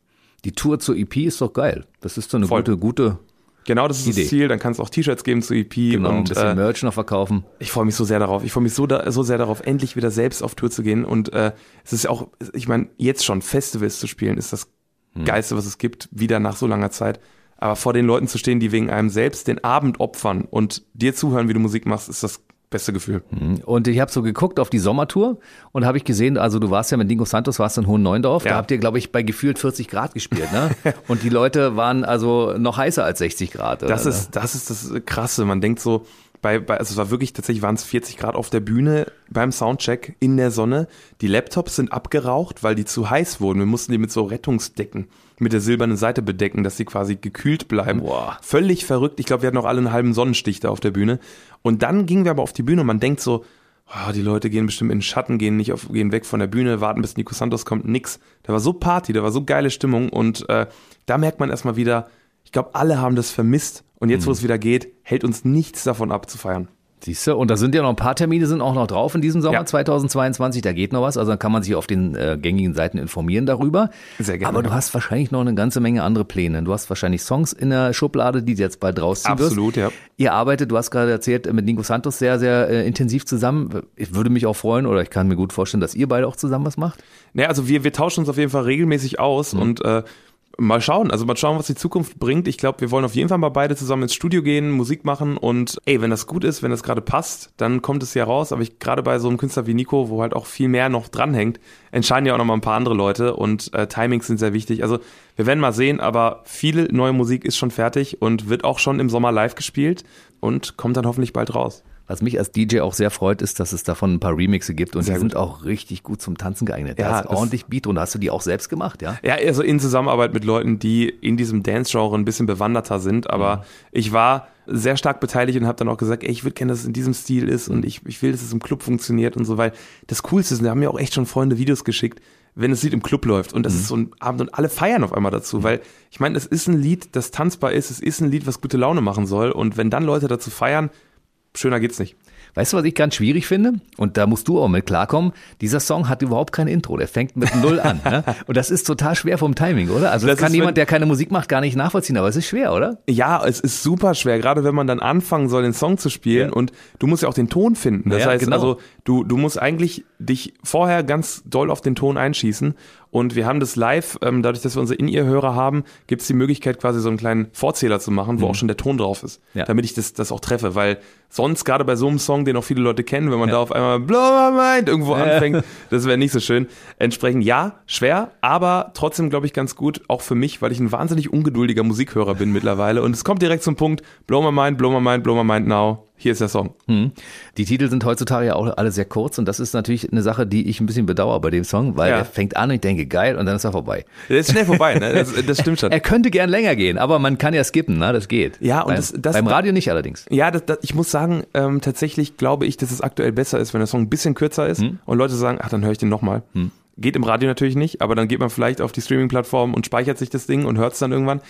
Die Tour zur EP ist doch geil. Das ist so eine Voll. gute, gute Genau, das ist Idee. das Ziel. Dann kannst du auch T-Shirts geben zur EP genau, und ein bisschen äh, Merch noch verkaufen. Ich freue mich so sehr darauf. Ich freue mich so, da, so sehr darauf, endlich wieder selbst auf Tour zu gehen. Und äh, es ist ja auch, ich meine, jetzt schon Festivals zu spielen, ist das hm. Geilste, was es gibt, wieder nach so langer Zeit. Aber vor den Leuten zu stehen, die wegen einem selbst den Abend opfern und dir zuhören, wie du Musik machst, ist das beste Gefühl. Und ich habe so geguckt auf die Sommertour und habe ich gesehen, also du warst ja mit Dingo Santos, warst in Hohen Neuendorf, Ja. da habt ihr, glaube ich, bei gefühlt 40 Grad gespielt, ne? und die Leute waren also noch heißer als 60 Grad. Oder? Das ist, das ist das Krasse. Man denkt so, bei, bei, also es war wirklich, tatsächlich waren es 40 Grad auf der Bühne beim Soundcheck in der Sonne. Die Laptops sind abgeraucht, weil die zu heiß wurden. Wir mussten die mit so Rettungsdecken mit der silbernen Seite bedecken, dass sie quasi gekühlt bleiben. Boah. Völlig verrückt. Ich glaube, wir hatten auch alle einen halben Sonnenstich da auf der Bühne. Und dann gingen wir aber auf die Bühne und man denkt so, oh, die Leute gehen bestimmt in den Schatten, gehen nicht auf, gehen weg von der Bühne, warten bis Nico Santos kommt, nix. Da war so Party, da war so geile Stimmung und äh, da merkt man erstmal wieder, ich glaube, alle haben das vermisst und jetzt, wo es wieder geht, hält uns nichts davon ab zu feiern. Siehst du, und da sind ja noch ein paar Termine sind auch noch drauf in diesem Sommer Ja. 2022, da geht noch was, also dann kann man sich auf den äh, gängigen Seiten informieren darüber. Sehr gerne. Aber du hast wahrscheinlich noch eine ganze Menge andere Pläne. Du hast wahrscheinlich Songs in der Schublade, die du jetzt bald rausziehen wirst. Absolut, ja. Ihr arbeitet, du hast gerade erzählt, mit Nico Santos sehr, sehr äh, intensiv zusammen. Ich würde mich auch freuen oder ich kann mir gut vorstellen, dass ihr beide auch zusammen was macht. Ne, also wir, wir tauschen uns auf jeden Fall regelmäßig aus und äh, mal schauen, also mal schauen, was die Zukunft bringt. Ich glaube, wir wollen auf jeden Fall mal beide zusammen ins Studio gehen, Musik machen und ey, wenn das gut ist, wenn das gerade passt, dann kommt es ja raus. Aber ich gerade bei so einem Künstler wie Nico, wo halt auch viel mehr noch dranhängt, entscheiden ja auch noch mal ein paar andere Leute und äh, Timings sind sehr wichtig. Also wir werden mal sehen, aber viel neue Musik ist schon fertig und wird auch schon im Sommer live gespielt und kommt dann hoffentlich bald raus. Was mich als DJ auch sehr freut, ist, dass es davon ein paar Remixe gibt und Sehr die gut. sind auch richtig gut zum Tanzen geeignet. Ja, da ist ordentlich Beat und hast du die auch selbst gemacht, ja? Ja, also in Zusammenarbeit mit Leuten, die in diesem Dance-Genre ein bisschen bewanderter sind. Aber ich war sehr stark beteiligt und habe dann auch gesagt, ey, ich würde gerne, dass es in diesem Stil ist und ich, ich will, dass es im Club funktioniert und so, weil das Coolste ist, und da haben mir auch echt schon Freunde Videos geschickt, wenn das Lied im Club läuft. Und das ist so ein Abend und alle feiern auf einmal dazu, weil ich meine, es ist ein Lied, das tanzbar ist, es ist ein Lied, was gute Laune machen soll. Und wenn dann Leute dazu feiern, schöner geht's nicht. Weißt du, was ich ganz schwierig finde? Und da musst du auch mit klarkommen. Dieser Song hat überhaupt kein Intro. Der fängt mit Null an. Ne? Und das ist total schwer vom Timing, oder? Also das, Das kann jemand, wenn- der keine Musik macht, gar nicht nachvollziehen. Aber es ist schwer, oder? Ja, es ist super schwer, gerade wenn man dann anfangen soll, den Song zu spielen Ja. und du musst ja auch den Ton finden. Das Ja, heißt genau. also, du, du musst eigentlich dich vorher ganz doll auf den Ton einschießen und wir haben das live, ähm, dadurch, dass wir unsere In-Ear-Hörer haben, gibt es die Möglichkeit quasi so einen kleinen Vorzähler zu machen, wo auch schon der Ton drauf ist, Mhm. Ja. damit ich das, das auch treffe, weil sonst gerade bei so einem Song, den auch viele Leute kennen, wenn man da auf einmal Blow my mind irgendwo anfängt, das wäre nicht so schön. Entsprechend ja, schwer, aber trotzdem glaube ich ganz gut, auch für mich, weil ich ein wahnsinnig ungeduldiger Musikhörer bin mittlerweile und es kommt direkt zum Punkt, Blow my mind, blow my mind, blow my mind now. Hier ist der Song. Hm. Die Titel sind heutzutage ja auch alle sehr kurz und das ist natürlich eine Sache, die ich ein bisschen bedauere bei dem Song, weil Ja. er fängt an und ich denke, geil, und dann ist er vorbei. Der ist schnell vorbei, ne? Das, das stimmt schon. Er könnte gern länger gehen, aber man kann ja skippen, ne? Das geht. Ja, und beim, das- das- beim Radio nicht allerdings. Ja, das, das, ich muss sagen, ähm, tatsächlich glaube ich, dass es aktuell besser ist, wenn der Song ein bisschen kürzer ist und Leute sagen, ach, dann höre ich den nochmal. Geht im Radio natürlich nicht, aber dann geht man vielleicht auf die Streaming-Plattform und speichert sich das Ding und hört es dann irgendwann.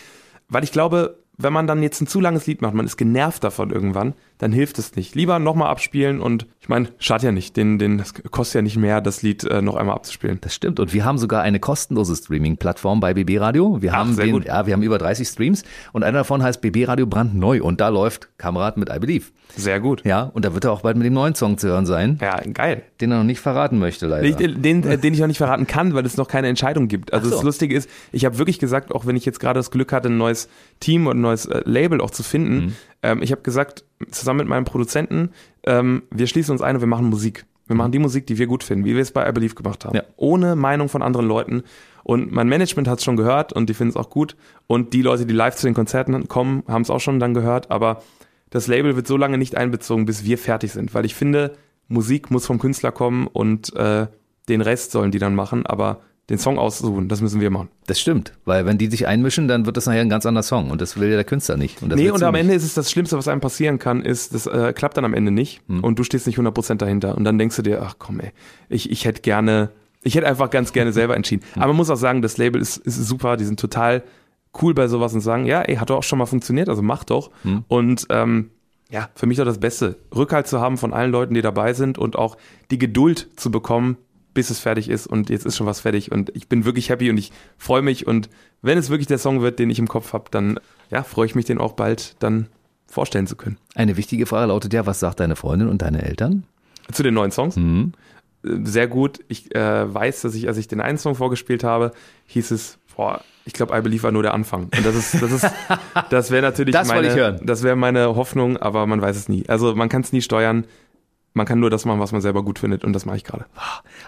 Weil ich glaube, wenn man dann jetzt ein zu langes Lied macht, man ist genervt davon irgendwann, dann hilft es nicht. Lieber nochmal abspielen und ich meine, schadet ja nicht, den, den, das kostet ja nicht mehr, das Lied äh, noch einmal abzuspielen. Das stimmt. Und wir haben sogar eine kostenlose Streaming-Plattform bei BB Radio. Wir Ach, haben sehr den, gut. ja, wir haben über 30 Streams und einer davon heißt BB Radio brandneu und da läuft Kamerad mit I Believe. Sehr gut. Ja, und da wird er auch bald mit dem neuen Song zu hören sein, Ja, geil. den er noch nicht verraten möchte, leider. Den, den, äh, den ich noch nicht verraten kann, weil es noch keine Entscheidung gibt. Also so. das Lustige ist, ich habe wirklich gesagt, auch wenn ich jetzt gerade das Glück hatte, ein neues Team und ein neues äh, Label auch zu finden, Mhm. Ähm, ich habe gesagt, zusammen mit meinem Produzenten, ähm, wir schließen uns ein und wir machen Musik. Wir machen die Musik, die wir gut finden, wie wir es bei I Believe gemacht haben. Ja. Ohne Meinung von anderen Leuten. Und mein Management hat es schon gehört und die finden es auch gut. Und die Leute, die live zu den Konzerten kommen, haben es auch schon dann gehört. Aber das Label wird so lange nicht einbezogen, bis wir fertig sind. Weil ich finde, Musik muss vom Künstler kommen und äh, den Rest sollen die dann machen. Aber den Song aussuchen, das müssen wir machen. Das stimmt, weil wenn die sich einmischen, dann wird das nachher ein ganz anderer Song und das will ja der Künstler nicht. Und das Nee, und am nicht. Ende ist es das Schlimmste, was einem passieren kann, ist, das äh, klappt dann am Ende nicht Hm. und du stehst nicht 100% dahinter und dann denkst du dir, ach komm ey, ich, ich hätte gerne, ich hätte einfach ganz gerne selber entschieden. Hm. Aber man muss auch sagen, das Label ist, ist super, die sind total cool bei sowas und sagen, ja, ey, hat doch auch schon mal funktioniert, also mach doch. Hm. Und ähm, ja, für mich doch das Beste, Rückhalt zu haben von allen Leuten, die dabei sind und auch die Geduld zu bekommen, bis es fertig ist und jetzt ist schon was fertig und ich bin wirklich happy und ich freue mich und wenn es wirklich der Song wird, den ich im Kopf habe, dann ja, freue ich mich, den auch bald dann vorstellen zu können. Eine wichtige Frage lautet ja, was sagt deine Freundin und deine Eltern? Zu den neuen Songs. Mhm. Äh, Sehr gut. Ich äh, weiß, dass ich, als ich den einen Song vorgespielt habe, hieß es, boah, ich glaube, I Believe war nur der Anfang. Und das ist, das ist, das wäre natürlich Das meine, das wäre meine Hoffnung, aber man weiß es nie. Also man kann es nie steuern. Man kann nur das machen, was man selber gut findet und das mache ich gerade.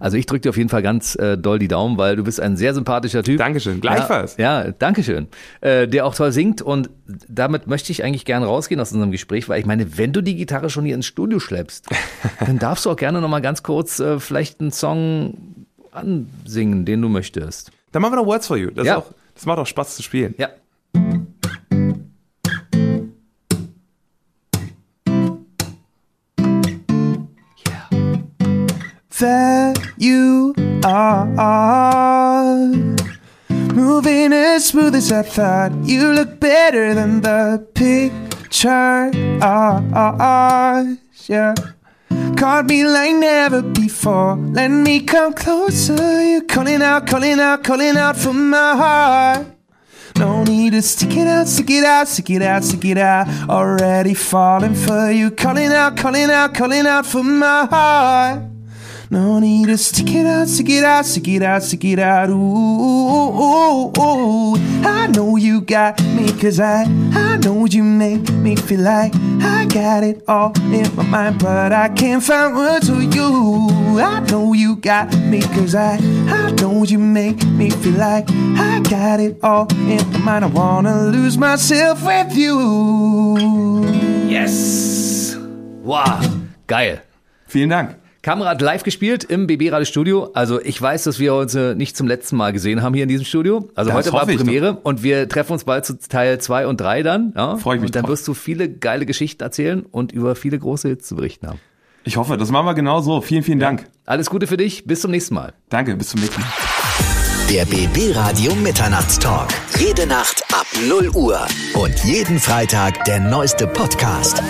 Also ich drücke dir auf jeden Fall ganz äh, doll die Daumen, weil du bist ein sehr sympathischer Typ. Dankeschön, gleichfalls. Ja, ja Dankeschön. Äh, der auch toll singt und damit möchte ich eigentlich gerne rausgehen aus unserem Gespräch, weil ich meine, wenn du die Gitarre schon hier ins Studio schleppst, dann darfst du auch gerne nochmal ganz kurz äh, vielleicht einen Song ansingen, den du möchtest. Dann machen wir noch Words for You. Das, Ja. auch, das macht auch Spaß zu spielen. Ja. There you are. Moving as smooth as I thought. You look better than the picture. Ah, yeah. Caught me like never before. Let me come closer. You're calling out, calling out, calling out for my heart. No need to stick it out, stick it out, stick it out, stick it out. Already falling for you. Calling out, calling out, calling out for my heart. No need to stick it out, stick it out, stick it out, stick it out. Ooh, ooh, ooh, ooh. I know you got me, cause I, I know you make me feel like I got it all in my mind, but I can't find words for you. I know you got me, cause I, I know you make me feel like I got it all in my mind. I wanna lose myself with you. Yes! Wow, geil. Vielen Dank. Kamerad live gespielt im BB Radio Studio. Also ich weiß, dass wir uns äh, nicht zum letzten Mal gesehen haben hier in diesem Studio. Also Das heute war Premiere und wir treffen uns bald zu Teil 2 und 3 dann. Ja? Freu ich mich Und dann drauf. wirst du viele geile Geschichten erzählen und über viele große Hits zu berichten haben. Ich hoffe, das machen wir genau so. Vielen, vielen Dank. Alles Gute für dich. Bis zum nächsten Mal. Danke, bis zum nächsten Mal. Der BB Radio Mitternachtstalk. Jede Nacht ab 0 Uhr. Und jeden Freitag der neueste Podcast.